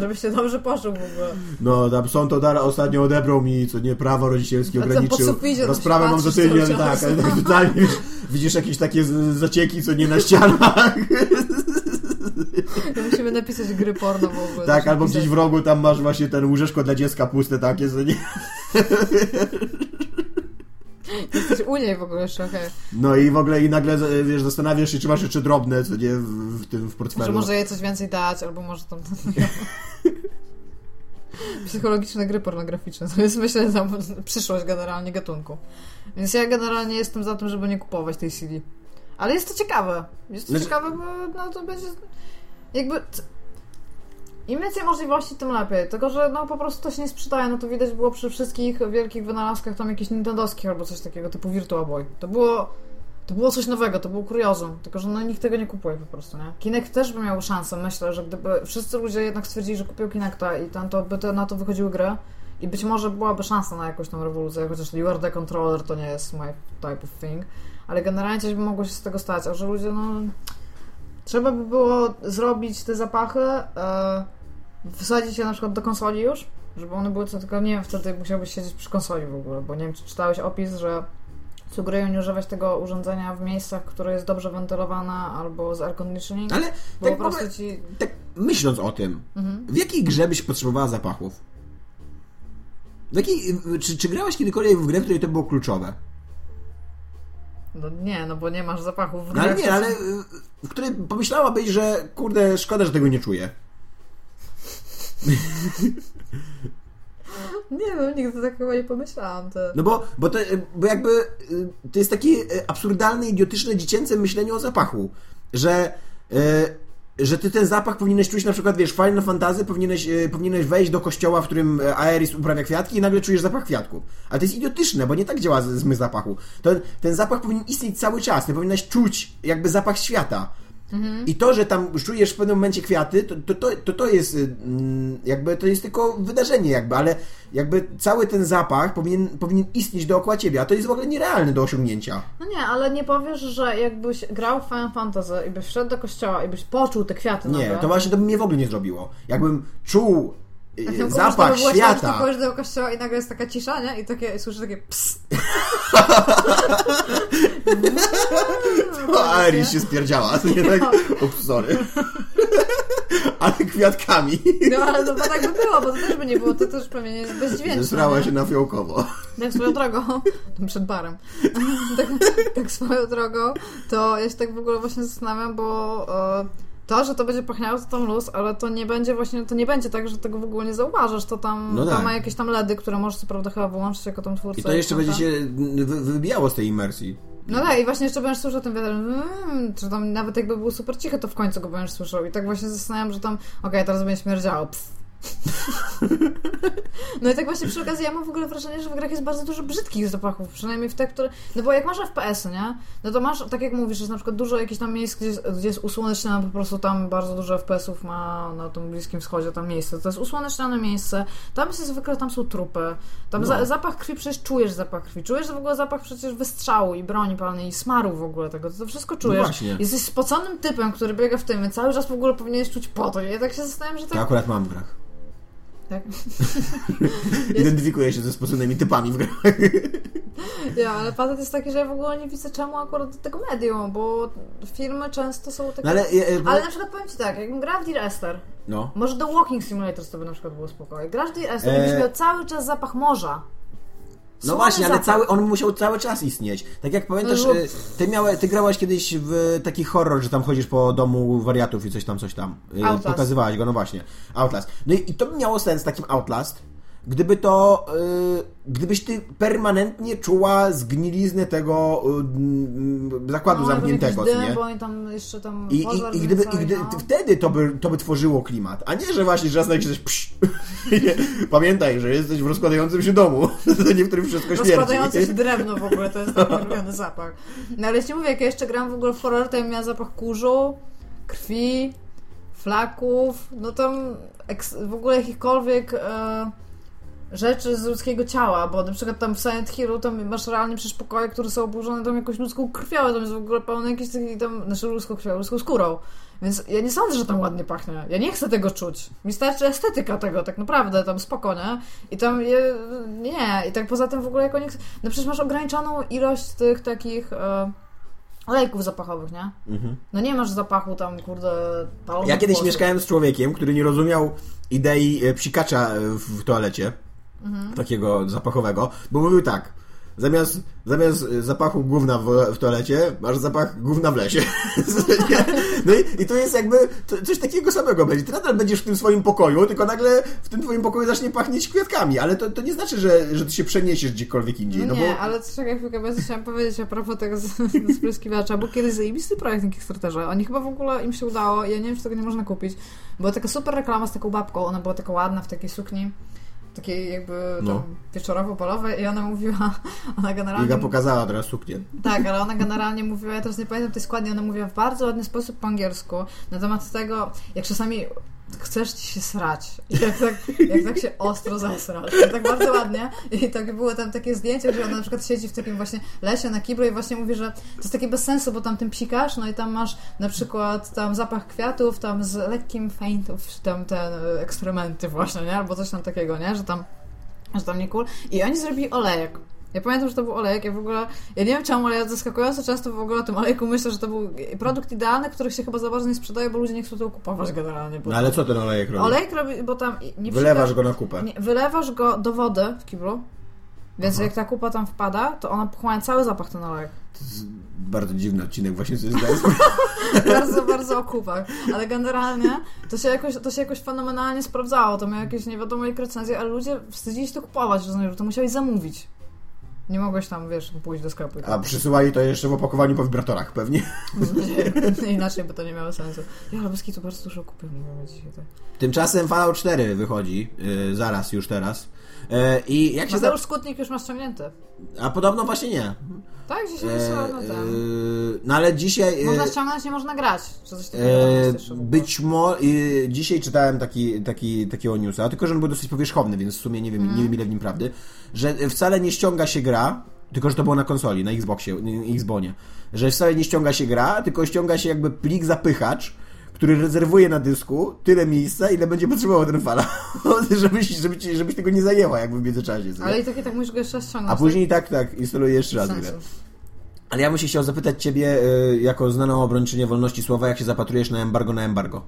żebyś się dobrze poczuł w ogóle. No, tam sąd Odara ostatnio odebrał mi, co nie, prawo rodzicielskie ograniczył. Rozprawę mam za tydzień, tak, ale tak totalnie widzisz jakieś takie zacieki, co nie na ścianach. To musimy napisać gry porno w ogóle. Tak, albo pisać. gdzieś w rogu tam masz właśnie ten łóżeczko dla dziecka puste takie, co nie? Jesteś u niej w ogóle okej. No i w ogóle i nagle, wiesz, zastanawiasz się, czy masz jeszcze drobne, co nie, w, w tym, w portfelu. może jej coś więcej dać, albo może tam... Psychologiczne gry pornograficzne. To jest myślę tam przyszłość generalnie gatunku. Więc ja generalnie jestem za tym, żeby nie kupować tej CD. Ale jest to ciekawe. Jest to Znaczy- ciekawe, bo no to będzie... Jakby... Im więcej możliwości, tym lepiej. Tylko, że no po prostu to się nie sprzedaje. No to widać było przy wszystkich wielkich wynalazkach tam jakichś Nintendowskich albo coś takiego typu Virtua Boy. To było... To było coś nowego, to było kuriozum, tylko że no nikt tego nie kupuje po prostu, nie? Kinect też by miał szansę, myślę, że gdyby wszyscy ludzie jednak stwierdzili, że kupią Kinecta i tam to by to, na to wychodziły gry i być może byłaby szansa na jakąś tam rewolucję, chociaż You Controller to nie jest my type of thing, ale generalnie coś by mogło się z tego stać, a że ludzie, no... Trzeba by było zrobić te zapachy, e, wsadzić je na przykład do konsoli już, żeby one były co tylko, nie wiem, wtedy musiałbyś siedzieć przy konsoli w ogóle, bo nie wiem, czy czytałeś opis, że sugerują nie używać tego urządzenia w miejscach, które jest dobrze wentylowane albo z air conditioning, Ale bo tak po prostu ci... tak myśląc o tym, Mhm. w jakiej grze byś potrzebowała zapachów? W jakiej, czy, czy grałaś kiedykolwiek w grę, w której to było kluczowe? No nie, no bo nie masz zapachów w No ale nie, ale y, w której pomyślałabyś, że kurde, szkoda, że tego nie czuję. Nie wiem, nigdy tak chyba nie pomyślałam. To... No bo, bo, to, bo jakby y, to jest takie y, absurdalne, idiotyczne, dziecięce myślenie o zapachu, że, y, że ty ten zapach powinieneś czuć na przykład, wiesz, Final Fantasy powinieneś, powinieneś wejść do kościoła, w którym y, Aeris uprawia kwiatki i nagle czujesz zapach kwiatków. Ale to jest idiotyczne, bo nie tak działa zmysł zapachu. To, ten zapach powinien istnieć cały czas, ty powinieneś czuć jakby zapach świata. I to, że tam czujesz w pewnym momencie kwiaty, to to, to, to, to jest y, mm, jakby to jest tylko wydarzenie jakby, ale jakby cały ten zapach powinien, powinien istnieć dookoła ciebie, a to jest w ogóle nierealne do osiągnięcia. No nie, ale nie powiesz, że jakbyś grał w Final Fantasy i byś wszedł do kościoła i byś poczuł te kwiaty Nie, nagle, to właśnie to by mnie w ogóle nie zrobiło. Jakbym czuł zapach to by świata. Ty wchodzisz do kościoła i nagle jest taka cisza, nie? I takie, i słyszysz takie ps. O, Aeris się spierdziała. Nie, tak, ups, sorry. Ale kwiatkami. No ale no tak by było, bo to też by nie było, to też pewnie jest bezdźwięczne. Zesrała się na fiołkowo. Tak swoją drogą, przed barem, tak, tak swoją drogą, to ja się tak w ogóle właśnie zastanawiam, bo e, to, że to będzie pachniało, to tam luz, ale to nie będzie właśnie, to nie będzie tak, że tego w ogóle nie zauważysz, to tam, No tam tak. ma jakieś tam LEDy, które możesz co prawda chyba wyłączyć jako tam twórca. I to jeszcze będzie się wy- wybijało z tej imersji. No tak, i właśnie jeszcze będziesz słyszał ten wiatr, mm, czy tam nawet jakby był super cichy, to w końcu go będziesz słyszał. I tak właśnie zastanawiam, że tam, okej, teraz będzie śmierdziało. Pff. No i tak właśnie przy okazji ja mam w ogóle wrażenie, że w grach jest bardzo dużo brzydkich zapachów, przynajmniej w te, które... No bo jak masz FPS-y, nie? No to masz, tak jak mówisz, jest na przykład dużo jakichś tam miejsc, gdzie jest, gdzie jest usłonecznione, po prostu tam bardzo dużo FPS-ów ma na tym Bliskim Wschodzie tam miejsce. To jest usłonecznione miejsce, tam jest zwykle, tam są trupy, tam No. za, zapach krwi, przecież czujesz zapach krwi, czujesz w ogóle zapach przecież wystrzału i broni palnej i smaru w ogóle tego, to, to wszystko czujesz. No właśnie. Jesteś spoconym typem, który biega w tym, cały czas w ogóle powinieneś czuć po Ja tak się zastanawiam, że To tak... akurat mam w grach. Tak. Identyfikuję się ze spoconymi typami w grach. Ja, ale patent jest taki, że ja w ogóle nie widzę czemu akurat do tego medium, bo filmy często są takie... No ale, e, e, Ale na przykład powiem Ci tak, jakbym grała w Dear Esther, no. może do Walking Simulator to by na przykład było spokojnie. Grasz w Dear Esther E. miał cały czas zapach morza. No Słony właśnie, ale cały, on musiał cały czas istnieć. Tak jak pamiętasz, No e, ty, miałe, ty grałaś kiedyś w taki horror, że tam chodzisz po domu wariatów i coś tam, coś tam. E, Outlast. Pokazywałaś go, no właśnie. Outlast. No i, i to by miało sens takim Outlast, gdyby to, e, gdybyś ty permanentnie czuła zgniliznę tego e, mm, zakładu No, zamkniętego, jakiś dym, nie? bo oni tam jeszcze tam I, i, i, gdyby, i gdy, no. wtedy to by, to by tworzyło klimat, a nie, że właśnie że raz na coś psz, Pamiętaj, że jesteś w rozkładającym się domu, to nie w którym wszystko śmierdzi. Rozkładające się drewno w ogóle, to jest ulubiony zapach. No ale jeśli mówię, jak ja jeszcze gram w ogóle w horror, to ja miała zapach kurzu, krwi, flaków, no tam w ogóle jakichkolwiek e, rzeczy z ludzkiego ciała, bo na przykład tam w Silent Hill tam masz realnie przecież pokoje, które są oburzone tam jakąś ludzką krwią, tam jest w ogóle pełno jakiejś takiej tam, znaczy ludzką krwią, ludzką skórą. Więc ja nie sądzę, że tam ładnie pachnie. Ja nie chcę tego czuć. Mi starczy estetyka tego, tak naprawdę, tam spoko, nie? I tam je, nie. I tak poza tym w ogóle jako nie chcę... No przecież masz ograniczoną ilość tych takich... E, olejków zapachowych, nie? No nie masz zapachu tam, kurde, Ja kiedyś włosów. mieszkałem z człowiekiem, który nie rozumiał idei e, psikacza e, w toalecie, Mhm. takiego zapachowego, bo mówił tak, zamiast, zamiast zapachu gówna w, w toalecie, masz zapach gówna w lesie. no i, i to jest jakby to, coś takiego samego będzie. Ty nadal będziesz w tym swoim pokoju, tylko nagle w tym twoim pokoju zacznie pachnieć kwiatkami, ale to, to nie znaczy, że, że ty się przeniesiesz gdziekolwiek indziej. No No, nie, bo... ale czekaj chwilkę, bo ja chciałam powiedzieć a propos tego spryskiwacza, bo kiedyś zajebisty projekt na Kickstarterze. Oni chyba w ogóle im się udało, ja nie wiem, czy tego nie można kupić. Była taka super reklama z taką babką, ona była taka ładna w takiej sukni, takiej jakby No. wieczorowo-polowej i ona mówiła, ona generalnie... Iga pokazała teraz suknię. Tak, ale ona generalnie mówiła, ja teraz nie pamiętam tej składni, ona mówiła w bardzo ładny sposób po angielsku na temat tego, jak czasami chcesz ci się srać i jak tak, jak tak się ostro zesrać. I tak bardzo ładnie. I tak było tam takie zdjęcie, że ona na przykład siedzi w takim właśnie lesie na kibru i właśnie mówi, że to jest takie bez sensu, bo tam tym psikasz, no i tam masz na przykład tam zapach kwiatów, tam z lekkim feintów, tam te e, eksperymenty właśnie, nie? Albo coś tam takiego, nie? Że tam że tam nie cool. I oni zrobili olejek. Ja pamiętam, że to był olejek. Ja w ogóle, ja nie wiem czemu, ale ja zaskakująco często w ogóle o tym olejku myślę, że to był produkt idealny, który się chyba za bardzo nie sprzedaje, bo ludzie nie chcą tego kupować generalnie. No ale co ten olejek robi? Olejek robi, bo tam nie Wylewasz go na kupę. Nie, wylewasz go do wody w kiblu, więc jak ta kupa tam wpada, to ona pochłania cały zapach ten olejek. To jest bardzo dziwny odcinek właśnie zdaję sprawę. bardzo, bardzo o kupach. Ale generalnie to się, jakoś, to się jakoś fenomenalnie sprawdzało. To miało jakieś nie wiadomo jak recenzje, ale ludzie wstydzili się to kupować, rozumiesz, że to musiałeś zamówić. Nie mogłeś tam, wiesz, pójść do sklepu. A przysyłali to jeszcze w opakowaniu po wibratorach pewnie. Nie, Inaczej by to nie miało sensu. Ja ale bez kitu bardzo dużo dzisiaj. Tak. Tymczasem Fallout 4 wychodzi, yy, zaraz, już teraz. Yy, I jak się... Za... Mateusz Skutnik już masz ściągnięty. A podobno właśnie nie. Tak, dzisiaj E, no e, tam. no ale dzisiaj... e, Można ściągnąć, nie można grać. Czy coś takiego E, być może dzisiaj czytałem taki, taki, takiego newsa, tylko że on był dosyć powierzchowny, więc w sumie nie wiem, Mhm. nie wiem ile w nim prawdy, że wcale nie ściąga się gra, tylko że to było na konsoli, na Xboxie, na Xbonie, że wcale nie ściąga się gra, tylko ściąga się jakby plik zapychacz, który rezerwuje na dysku tyle miejsca, ile będzie potrzebował ten Fallout, żebyś, żeby ci, żebyś tego nie zajęła jakby w międzyczasie. Ale i tak i tak musisz go jeszcze ściągnąć. A później tak, tak, instaluje jeszcze raz tak? Ale ja bym się chciał zapytać Ciebie, y, jako znaną obrończynię wolności słowa, jak się zapatrujesz na embargo na embargo?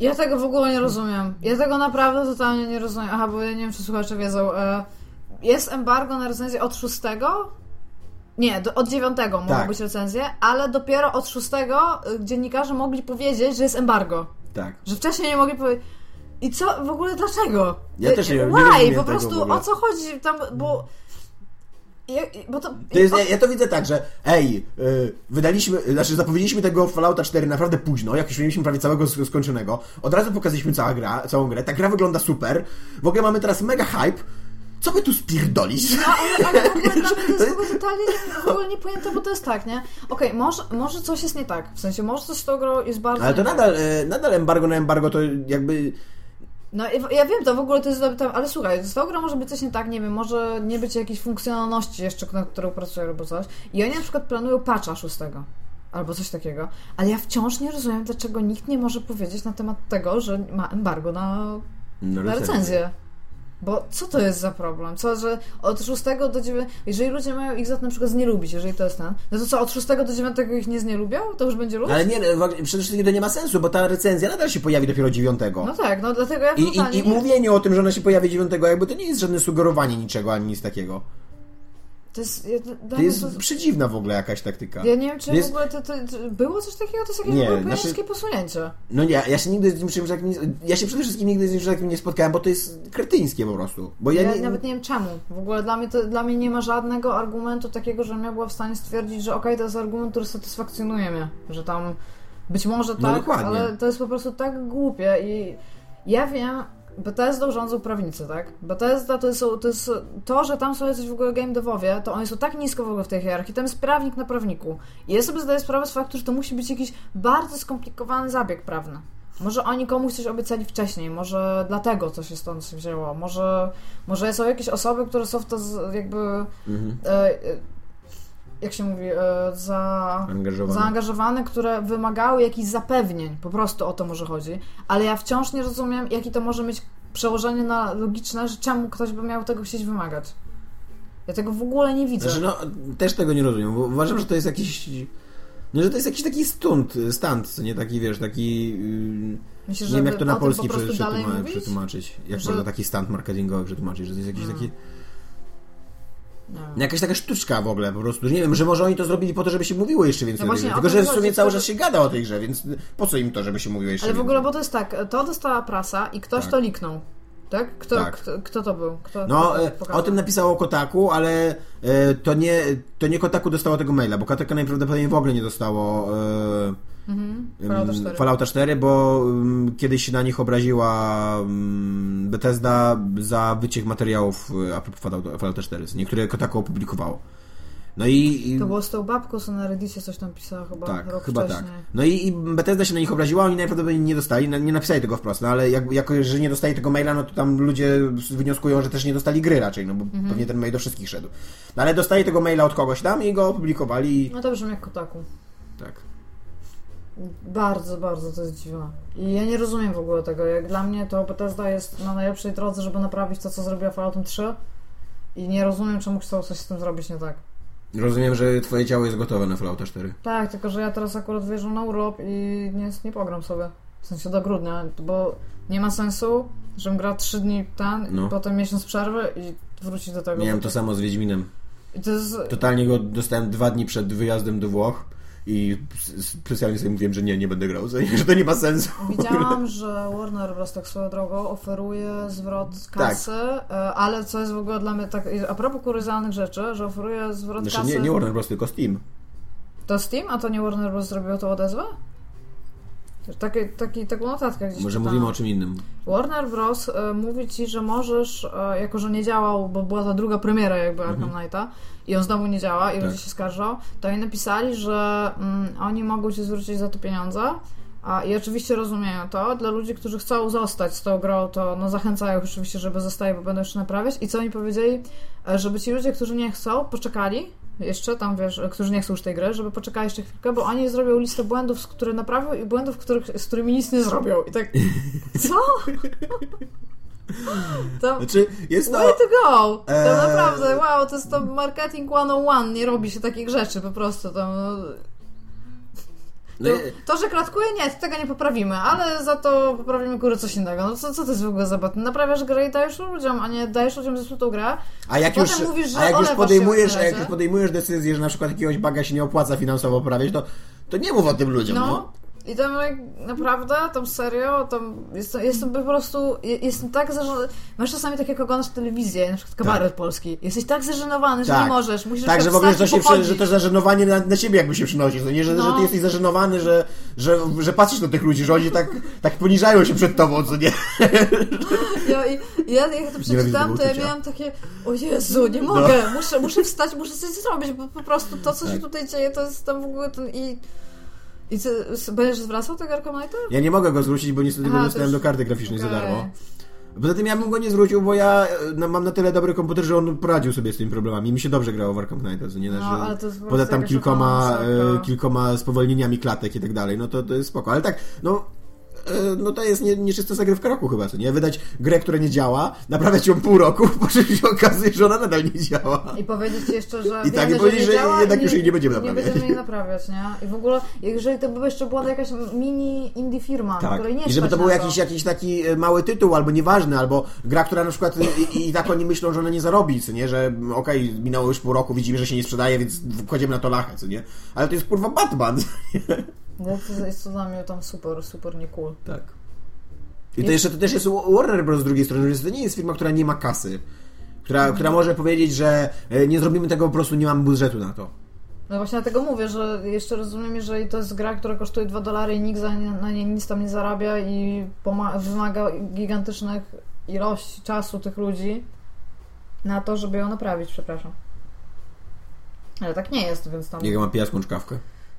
Ja tego w ogóle nie rozumiem. Ja tego naprawdę totalnie nie rozumiem. Aha, bo ja nie wiem, czy słuchacze wiedzą. E, Jest embargo na recenzję od 6? Nie, do, od 9 mogą Tak. być recenzje, ale dopiero od 6 y, dziennikarze mogli powiedzieć, że jest embargo. Tak. Że wcześniej nie mogli powiedzieć. I co, w ogóle dlaczego? Ja też nie- nie Why? rozumiem po prostu o co chodzi tam, bo... Ja, bo to, To jest, ja, ja to widzę tak, że ej, y, wydaliśmy, znaczy zapowiedzieliśmy tego Fallouta 4 naprawdę późno, jak już mieliśmy prawie całego sk- skończonego. Od razu pokazaliśmy cała gra, całą grę. Ta gra wygląda super. W ogóle mamy teraz mega hype. Co by tu spierdolić? No, ale, ale w ogóle dla mnie to jest w ogóle totalnie nie, w ogóle nie pojęte, bo to jest tak, nie? Okej, może, może coś jest nie tak. W sensie, może coś z tą grą jest bardzo Ale to tak. nadal, y, nadal embargo na embargo to jakby... No i- ja wiem, to w ogóle to jest tam, ale słuchaj, z tą grą może być coś nie tak, nie wiem, może nie być jakiejś funkcjonalności jeszcze, nad którą pracuję albo coś. I oni na przykład planują patcha szóstego. Albo coś takiego. Ale ja wciąż nie rozumiem, dlaczego nikt nie może powiedzieć na temat tego, że ma embargo na, No, na recenzję. Bo co to jest za problem? Co, że od 6 do 9, jeżeli ludzie mają ich za to na przykład znielubić, jeżeli to jest ten, no to co, od 6 do 9 ich nie znielubią? To już będzie luz? Ale nie, no, przede wszystkim to nie ma sensu, bo ta recenzja nadal się pojawi dopiero 9. No tak, no dlatego ja I, i, I nie- mówienie o tym, że ona się pojawi 9, jakby to nie jest żadne sugerowanie niczego, ani nic takiego. To jest, To jest przedziwna w ogóle jakaś taktyka. Ja nie wiem, czy Jest- w ogóle to, to, to było coś takiego, to jest jakieś Nie, znaczy- posunięcie. No nie, ja się nigdy z tym czymś takim nie, ja się przede wszystkim nigdy z czymś takim nie spotkałem, bo to jest kretyńskie po prostu. Bo ja, Ja, nie, nawet nie wiem czemu. W ogóle dla mnie, to, dla mnie nie ma żadnego argumentu takiego, że ja była w stanie stwierdzić, że okej, to jest argument, który satysfakcjonuje mnie. Że tam być może No tak, dokładnie. ale to jest po prostu tak głupie i ja wiem, Bethesdą rządzą prawnicy, tak? Bethesda to jest, to jest to, że tam są jacyś w ogóle game devowie, to oni są tak nisko w ogóle w tej hierarchii, tam jest prawnik na prawniku. I ja sobie zdaję sprawę z faktu, że to musi być jakiś bardzo skomplikowany zabieg prawny. Może oni komuś coś obiecali wcześniej, może dlatego to się stąd wzięło, może, może są jakieś osoby, które są w to jakby Mhm. e, e, jak się mówi, e, za, zaangażowane, które wymagały jakichś zapewnień, po prostu o to może chodzi, ale ja wciąż nie rozumiem, jaki to może mieć przełożenie na logiczne, że czemu ktoś by miał tego chcieć wymagać. Ja tego w ogóle nie widzę. Znaczy, no, też tego nie rozumiem, bo uważam, że to jest jakiś No, że to jest jakiś taki stunt, stunt, nie taki, wiesz, taki... Yy, Myślę, nie wiem, jak to na polski przetłumaczyć. Jak Że- można taki stunt marketingowy przetłumaczyć, że to jest jakiś Hmm. taki... Wiem. Jakaś taka sztuczka w ogóle po prostu. Nie wiem, że może oni to zrobili po to, żeby się mówiło jeszcze więcej No właśnie, Tylko, że w sumie cały czas się gada o tej grze, więc po co im to, żeby się mówiło jeszcze Ale w więcej? ogóle, bo to jest tak, to dostała prasa i ktoś Tak. to liknął. Tak? Kto, Tak. Kto, kto to był? Kto, No, kto e, o tym napisało Kotaku, ale e, to nie, to nie Kotaku dostało tego maila, bo Kotaku najprawdopodobniej w ogóle nie dostało e, Mhm. Fallouta 4. Fallouta 4, bo kiedyś się na nich obraziła Bethesda za wyciek materiałów e, a propos Fallouta, Fallouta 4, co niektóre Kotaku opublikowało. No i... i To było z tą babką, co na Reddicie coś tam pisała chyba tak, rok chyba wcześniej. tak. No i, i Bethesda się na nich obraziła, oni najprawdopodobniej nie dostali, nie napisali tego wprost, no ale jak, jako, że nie dostali tego maila, no to tam ludzie wnioskują, że też nie dostali gry raczej, no bo Mhm. pewnie ten mail do wszystkich szedł. No ale dostali tego maila od kogoś tam i go opublikowali No to brzmi jak Kotaku. tak. Bardzo, bardzo to jest dziwne. I ja nie rozumiem w ogóle tego. Jak dla mnie to Bethesda jest na najlepszej drodze, żeby naprawić to, co zrobiła Falloutem 3 i nie rozumiem, czemu chcą coś z tym zrobić nie tak. Rozumiem, że twoje ciało jest gotowe na Fallouta 4. Tak, tylko że ja teraz akurat wierzę na urlop i nie, nie pogram sobie. W sensie do grudnia, bo nie ma sensu, żebym gra 3 dni ten, No. i potem miesiąc przerwy i wrócić do tego. Miałem to samo z Wiedźminem. I to jest... Totalnie go dostałem dwa dni przed wyjazdem do Włoch i specjalnie sobie mówiłem, że nie, nie będę grał, że to nie ma sensu. Widziałam, że Warner Bros. tak swoją drogą oferuje zwrot kasy, Tak. e, ale co jest w ogóle dla mnie tak, a propos kuriozalnych rzeczy, że oferuje zwrot Znaczy kasy... nie, nie Warner Bros., tylko Steam. To Steam, a to nie Warner Bros. zrobiło tą odezwę? Taki, taki, taką notatkę gdzieś Może czytałam. mówimy o czym innym. Warner Bros. e, mówi ci, że możesz, e, jako że nie działał, bo była ta druga premiera jakby Arkham Knighta i on znowu nie działa i Mhm. Tak. ludzie się skarżą, to oni napisali, że mm, oni mogą ci zwrócić za to pieniądze. A, I oczywiście rozumieją to. Dla ludzi, którzy chcą zostać z tą grą, to no, zachęcają oczywiście, żeby zostali, bo będą jeszcze naprawiać. I co oni powiedzieli? E, Żeby ci ludzie, którzy nie chcą, poczekali jeszcze tam, wiesz, którzy nie chcą już tej gry, żeby poczekali jeszcze chwilkę, bo oni zrobią listę błędów, które naprawią i błędów, których, z którymi nic nie zrobią. I tak, co? To, Znaczy, jest to... way to go! To Eee. naprawdę, wow, to jest to marketing 101, nie robi się takich rzeczy po prostu. To, no, No, to, to, że kratkuje, nie, to tego nie poprawimy, ale za to poprawimy góry coś innego. No co, co to jest w ogóle za błąd? Naprawiasz grę i dajesz ludziom, a nie dajesz ludziom zepsutą grę. A jak już, mówisz, że a jak już podejmujesz, a jak już podejmujesz decyzję, że na przykład jakiegoś baga się nie opłaca finansowo poprawiać, to, to nie mów o tym ludziom, no. No. I tam jak naprawdę, tam serio, tam jestem, jestem po prostu, je- jestem tak zażenowany. Masz czasami tak jak oglądasz telewizję, na przykład kabaret polski. Jesteś tak zażenowany, że Tak. nie możesz. Musisz Tak, że w ogóle że to, się, pochodzić. że to zażenowanie na, na ciebie jakby się przynosi, nie, że, No. że ty jesteś zażenowany, że, że, że patrzysz na tych ludzi, że oni tak, tak poniżają się przed tobą, co nie? Ja, i, ja jak to przeczytałam, to ja miałam takie, o Jezu, nie mogę, muszę, muszę wstać, muszę coś zrobić, bo po prostu to, co się Tak. tutaj dzieje, to jest tam w ogóle ten i... I s- będziesz zwracał tego Arkham? Ja nie mogę go zwrócić, bo niestety Aha, go dostałem już- do karty graficznej za Okej. darmo. Poza tym ja bym go nie zwrócił, bo ja e, no, mam na tyle dobry komputer, że on poradził sobie z tymi problemami. Mi się dobrze grało w Arkham Knighta, co nie? No, ale to poza tam kilkoma, e, kilkoma spowolnieniami klatek i tak dalej, no to, to jest spoko. Ale tak, no no to jest nie, nieczysta zagrywka roku chyba, co nie? Wydać grę, która nie działa, naprawiać ją pół roku, po czym się okazuje, że ona nadal nie działa. I powiedzieć jeszcze, że I tak, i powiedzieć, nie że działa jednak i już jej nie będziemy Nie naprawiać. będziemy jej naprawiać, nie? I w ogóle, jeżeli to by jeszcze była jakaś mini indie firma, Tak. której nie I żeby to był jakiś, jakiś taki e, mały tytuł, albo nieważny, albo gra, która na przykład i, i, tak oni myślą, że ona nie zarobi, co nie? Że okej, minęło już pół roku, widzimy, że się nie sprzedaje, więc kładziemy na to lachę, co nie? Ale to jest kurwa Batman. No, to jest to dla mnie tam super, super nie cool. Tak. I to jeszcze to też jest Warner Bros. z drugiej strony, że to nie jest firma, która nie ma kasy. Która, która może powiedzieć, że e, nie zrobimy tego, po prostu nie mamy budżetu na to. No właśnie dlatego mówię, że jeszcze rozumiem, jeżeli to jest gra, która kosztuje 2 dolary i nikt za nie, na niej nic tam nie zarabia i wymaga gigantycznych ilości czasu tych ludzi na to, żeby ją naprawić, przepraszam. Ale tak nie jest, więc tam... Jak ja mam pijaską czkawkę.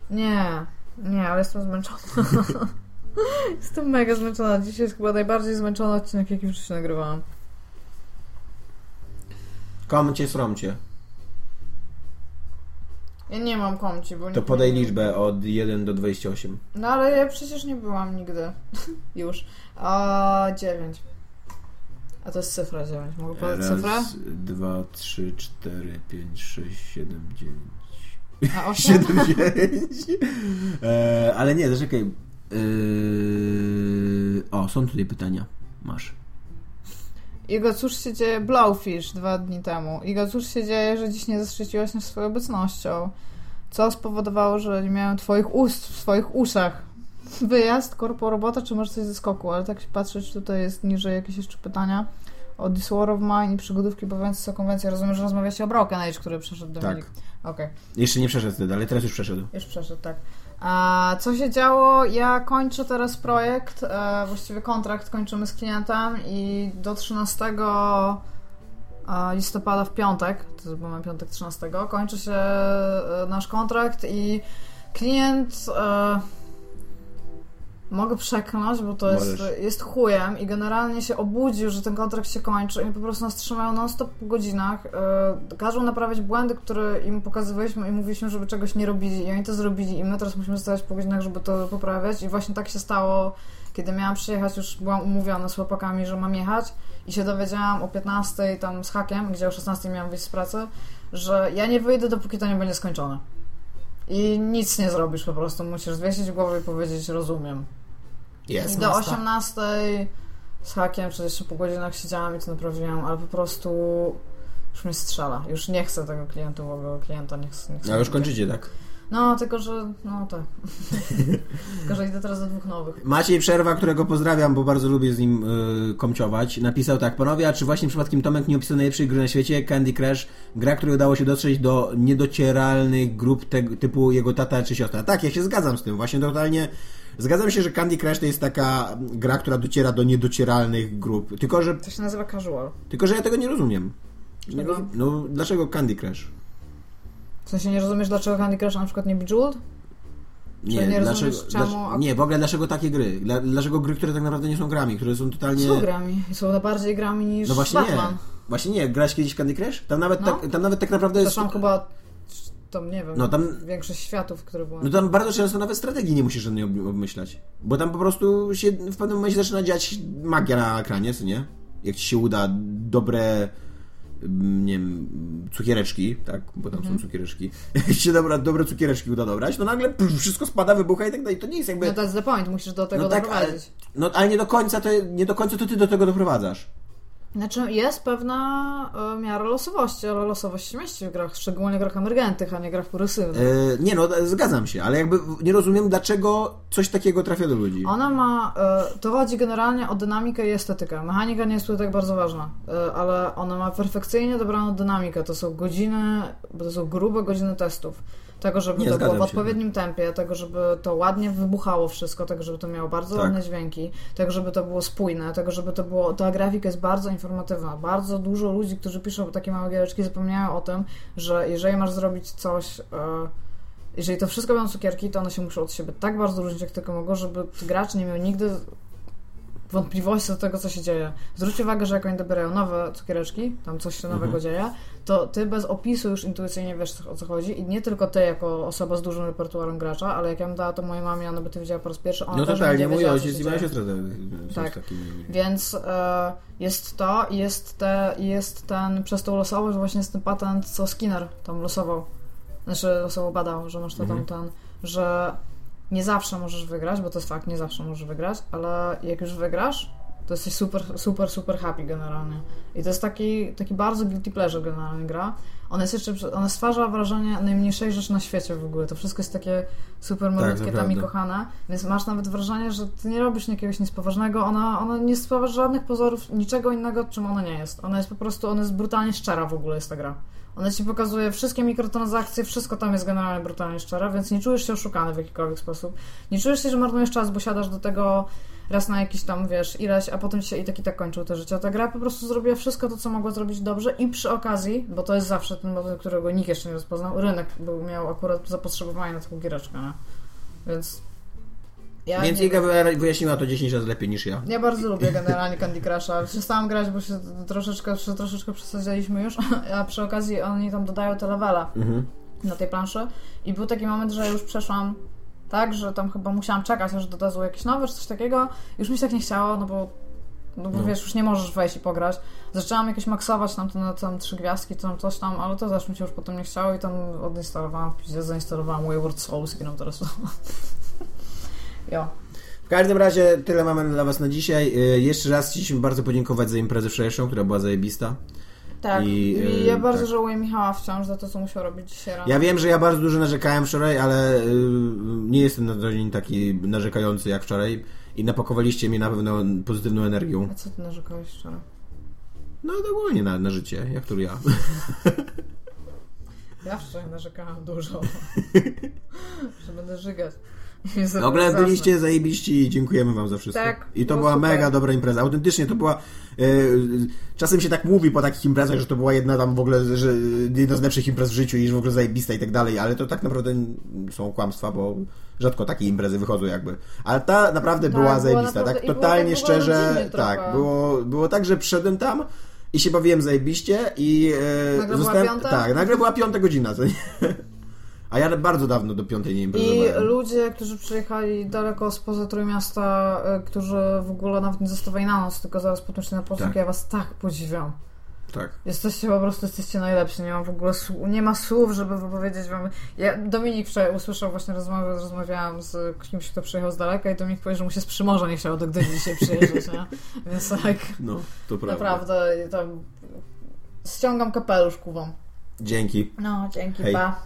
Nie, nie, ale jestem zmęczona. jestem mega zmęczona. Dzisiaj jest chyba najbardziej zmęczony odcinek, jaki w życiu nagrywałam. Komcie, sromcie. Ja nie mam komci, bo... To podaj nie- liczbę od 1 do 28. No ale ja przecież nie byłam nigdy. Już. A 9. A to jest cyfra 9. Mogę podać cyfrę? Raz, dwa, trzy, cztery, pięć, sześć, siedem, dziewięć. A 8? 7-9. E, ale nie, zaczekaj. E, o, są tutaj pytania. Masz. Igo, cóż się dzieje? Blowfish dwa dni temu. Igo, cóż się dzieje, że dziś nie zaszczyciłaś nas swoją obecnością? Co spowodowało, że nie miałem twoich ust w swoich uszach? Wyjazd, korpo, robota, czy może coś ze skoku? Ale tak się patrzę, czy tutaj jest niżej jakieś jeszcze pytania. O This War of Mine i przygodówki bawiące konwencję. Rozumiem, że rozmawiacie o Broken Age, który przeszedł Dominik. Tak. Okej. Jeszcze nie przeszedł wtedy, ale teraz już przeszedł. Już przeszedł, tak. A co się działo? Ja kończę teraz projekt, e, właściwie kontrakt kończymy z klientem i do 13 e, listopada w piątek, to jest mamy piątek 13, kończy się e, nasz kontrakt i klient e, mogę przekląć, bo to jest, jest chujem i generalnie się obudził, że ten kontrakt się kończy i po prostu nas trzymają non-stop po godzinach. Yy, każą naprawiać błędy, które im pokazywaliśmy i mówiliśmy, żeby czegoś nie robili i oni to zrobili i my teraz musimy stawać po godzinach, żeby to poprawiać i właśnie tak się stało, kiedy miałam przyjechać, już byłam umówiona z chłopakami, że mam jechać i się dowiedziałam o 15 tam z hakiem, gdzie o 16 miałam wyjść z pracy, że ja nie wyjdę, dopóki to nie będzie skończone. I nic nie zrobisz po prostu, musisz zwiesić głowę i powiedzieć rozumiem. Jest. I do 18 z hakiem, czy jeszcze po godzinach siedziałam i to naprawiłam, ale po prostu już mnie strzela. Już nie chcę tego klientowego klienta, nie chcę. Nie chcę A już kończycie, tak? No, tylko że, no tak. tylko, że idę teraz do dwóch nowych. Maciej Przerwa, którego pozdrawiam, bo bardzo lubię z nim y, komciować, napisał tak, panowie, a czy właśnie przypadkiem Tomek nie opisał najlepszej gry na świecie, Candy Crush, gra, której udało się dotrzeć do niedocieralnych grup te, typu jego tata czy siostra. Tak, ja się zgadzam z tym, właśnie totalnie zgadzam się, że Candy Crush to jest taka gra, która dociera do niedocieralnych grup, tylko że, To się nazywa casual. tylko, że ja tego nie rozumiem. Nie Czego? roz, no, dlaczego Candy Crush? W sensie nie rozumiesz, dlaczego Candy Crush na przykład nie Bejeweled? Nie, nie dlaczego, czemu nie, w ogóle dlaczego takie gry? Dla, dlaczego gry, które tak naprawdę nie są grami, które są totalnie... Są grami. Są bardziej grami niż No właśnie Batman. nie. Właśnie nie. Grałeś kiedyś Candy Crush? Tam nawet, No. tak, tam nawet tak naprawdę jest... Zresztą chyba tam nie wiem, No tam- większość światów, które były. No tam bardzo często nawet strategii nie musisz żadnej ob- obmyślać. Bo tam po prostu się w pewnym momencie zaczyna dziać magia na ekranie, co nie? Jak ci się uda dobre nie wiem, cukiereczki, tak, bo tam Mhm. są cukiereczki. Się dobra, dobre cukiereczki uda dobrać, no nagle pff, wszystko spada, wybucha i tak dalej. To nie jest jakby... No to jest the point, musisz do tego No tak, ale, doprowadzić. no, ale nie do końca to, nie do końca to ty do tego doprowadzasz. Znaczy jest pewna e, miara losowości, ale losowość się mieści w grach, szczególnie w grach emergentych, a nie grach progresywnych. E, nie no, zgadzam się, ale jakby nie rozumiem, dlaczego coś takiego trafia do ludzi. Ona ma, e, to chodzi generalnie o dynamikę i estetykę. Mechanika nie jest tutaj tak bardzo ważna, e, ale ona ma perfekcyjnie dobraną dynamikę. To są godziny, bo to są grube godziny testów. Tego, żeby Nie, to było w się. odpowiednim tempie, tego, żeby to ładnie wybuchało wszystko, tego, żeby to miało bardzo Tak. ładne dźwięki, tego, żeby to było spójne, tego, żeby to było... Ta grafika jest bardzo informatywna. Bardzo dużo ludzi, którzy piszą takie małe giereczki, zapomniają o tym, że jeżeli masz zrobić coś... E, jeżeli to wszystko będą cukierki, to one się muszą od siebie tak bardzo różnić, jak tylko mogą, żeby gracz nie miał nigdy wątpliwości do tego, co się dzieje. Zwróć uwagę, że jak oni dobierają nowe cukiereczki, tam coś się nowego Mhm. dzieje, to ty bez opisu już intuicyjnie wiesz, o co chodzi i nie tylko ty jako osoba z dużym repertuarem gracza, ale jak ja bym dała to mojej mamie, ona by to widziała po raz pierwszy, ona No też totalnie, będzie mój ojciec się i moja dzieje. siostra Tak. takimi... Więc e, jest to i jest, te, jest ten, przez tą losowość właśnie jest ten patent, co Skinner tam losował. Znaczy losowo badał, że masz to Mhm. tam ten, że nie zawsze możesz wygrać, bo to jest fakt, nie zawsze możesz wygrać, ale jak już wygrasz, to jesteś super, super, super happy generalnie. I to jest taki, taki bardzo guilty pleasure generalnie gra. Ona jest jeszcze, ona stwarza wrażenie najmniejszej rzeczy na świecie w ogóle. To wszystko jest takie super malutkie Tak, tam i kochane, więc masz nawet wrażenie, że ty nie robisz jakiegoś nic poważnego. Ona, ona nie sprawia żadnych pozorów, niczego innego, czym ona nie jest. Ona jest po prostu, ona jest brutalnie szczera w ogóle jest ta gra. Ona ci pokazuje wszystkie mikrotransakcje, wszystko tam jest generalnie brutalnie szczere, więc nie czujesz się oszukany w jakikolwiek sposób. Nie czujesz się, że marnujesz czas, bo siadasz do tego raz na jakiś tam, wiesz, ileś, a potem ci się i tak i tak kończył te życie. Ta gra po prostu zrobiła wszystko to, co mogła zrobić dobrze i przy okazji, bo to jest zawsze ten moment, którego nikt jeszcze nie rozpoznał, rynek był, miał akurat zapotrzebowanie na taką giereczkę, nie? Więc... Ja Więc Iga wy- wyjaśniła to 10 razy lepiej niż ja. ja bardzo lubię generalnie Candy Crusha. Przestałam grać, bo się troszeczkę, troszeczkę przesadziliśmy już, a przy okazji oni tam dodają te levela Mhm. na tej planszy i był taki moment, że już przeszłam tak, że tam chyba musiałam czekać, aż dodadzą jakieś nowe czy coś takiego. Już mi się tak nie chciało, no bo No bo No. wiesz, już nie możesz wejść i pograć. Zaczęłam jakieś maksować tam te tam trzy gwiazdki, tam coś tam, ale to też mi się już potem nie chciało i tam odinstalowałam, zainstalowałam Wayward Souls i gram teraz. jo. W każdym razie tyle mamy dla Was na dzisiaj. Y, Jeszcze raz chcieliśmy bardzo podziękować za imprezę wczorajszą, która była zajebista. Tak, I, i, y, ja bardzo tak. żałuję Michała wciąż za to, co musiał robić dzisiaj rano. Ja wiem, że ja bardzo dużo narzekałem wczoraj, ale y, nie jestem na co dzień taki narzekający jak wczoraj i napakowaliście mnie na pewno pozytywną energią. A co ty narzekałeś wczoraj? No ogólnie na, na życie, jak to ja. Ja wczoraj narzekałam dużo. że będę żygać. W ogóle byliście zajebiści i dziękujemy Wam za wszystko. Tak, I to było była super. mega dobra impreza. Autentycznie to była. e, czasem się tak mówi po takich imprezach, że to była jedna tam w ogóle, że jedna z lepszych imprez w życiu i że w ogóle zajebista i tak dalej, ale to tak naprawdę są kłamstwa, bo rzadko takie imprezy wychodzą jakby. Ale ta naprawdę Tak, była była zajebista. naprawdę- Tak było totalnie tak ogóle szczerze. trochę. Tak, było, było tak, że przyszedłem tam. I się bawiłem zajebiście i e, Nagle była zostałem- piąta? Tak, nagle była piąta godzina, co nie? A ja bardzo dawno do piątej nie I imprezowałem. ludzie, którzy przyjechali daleko spoza Trójmiasta, y, którzy w ogóle nawet nie zostawali na noc, tylko zaraz potem szli na pociąg, Tak. ja was tak podziwiam. Tak. Jesteście po prostu, jesteście najlepsi, nie mam w ogóle nie ma słów, żeby wypowiedzieć wam. Ja, Dominik wczoraj usłyszał właśnie rozmowę, rozmawiałam z kimś, kto przyjechał z daleka i Dominik powiedział, że mu się z Przymorza nie chciało do Gdyni dzisiaj przyjeżdżać, nie? Więc tak, No, to prawda. naprawdę tam ściągam kapelusz ku wam. Dzięki. No, dzięki, Hej. pa.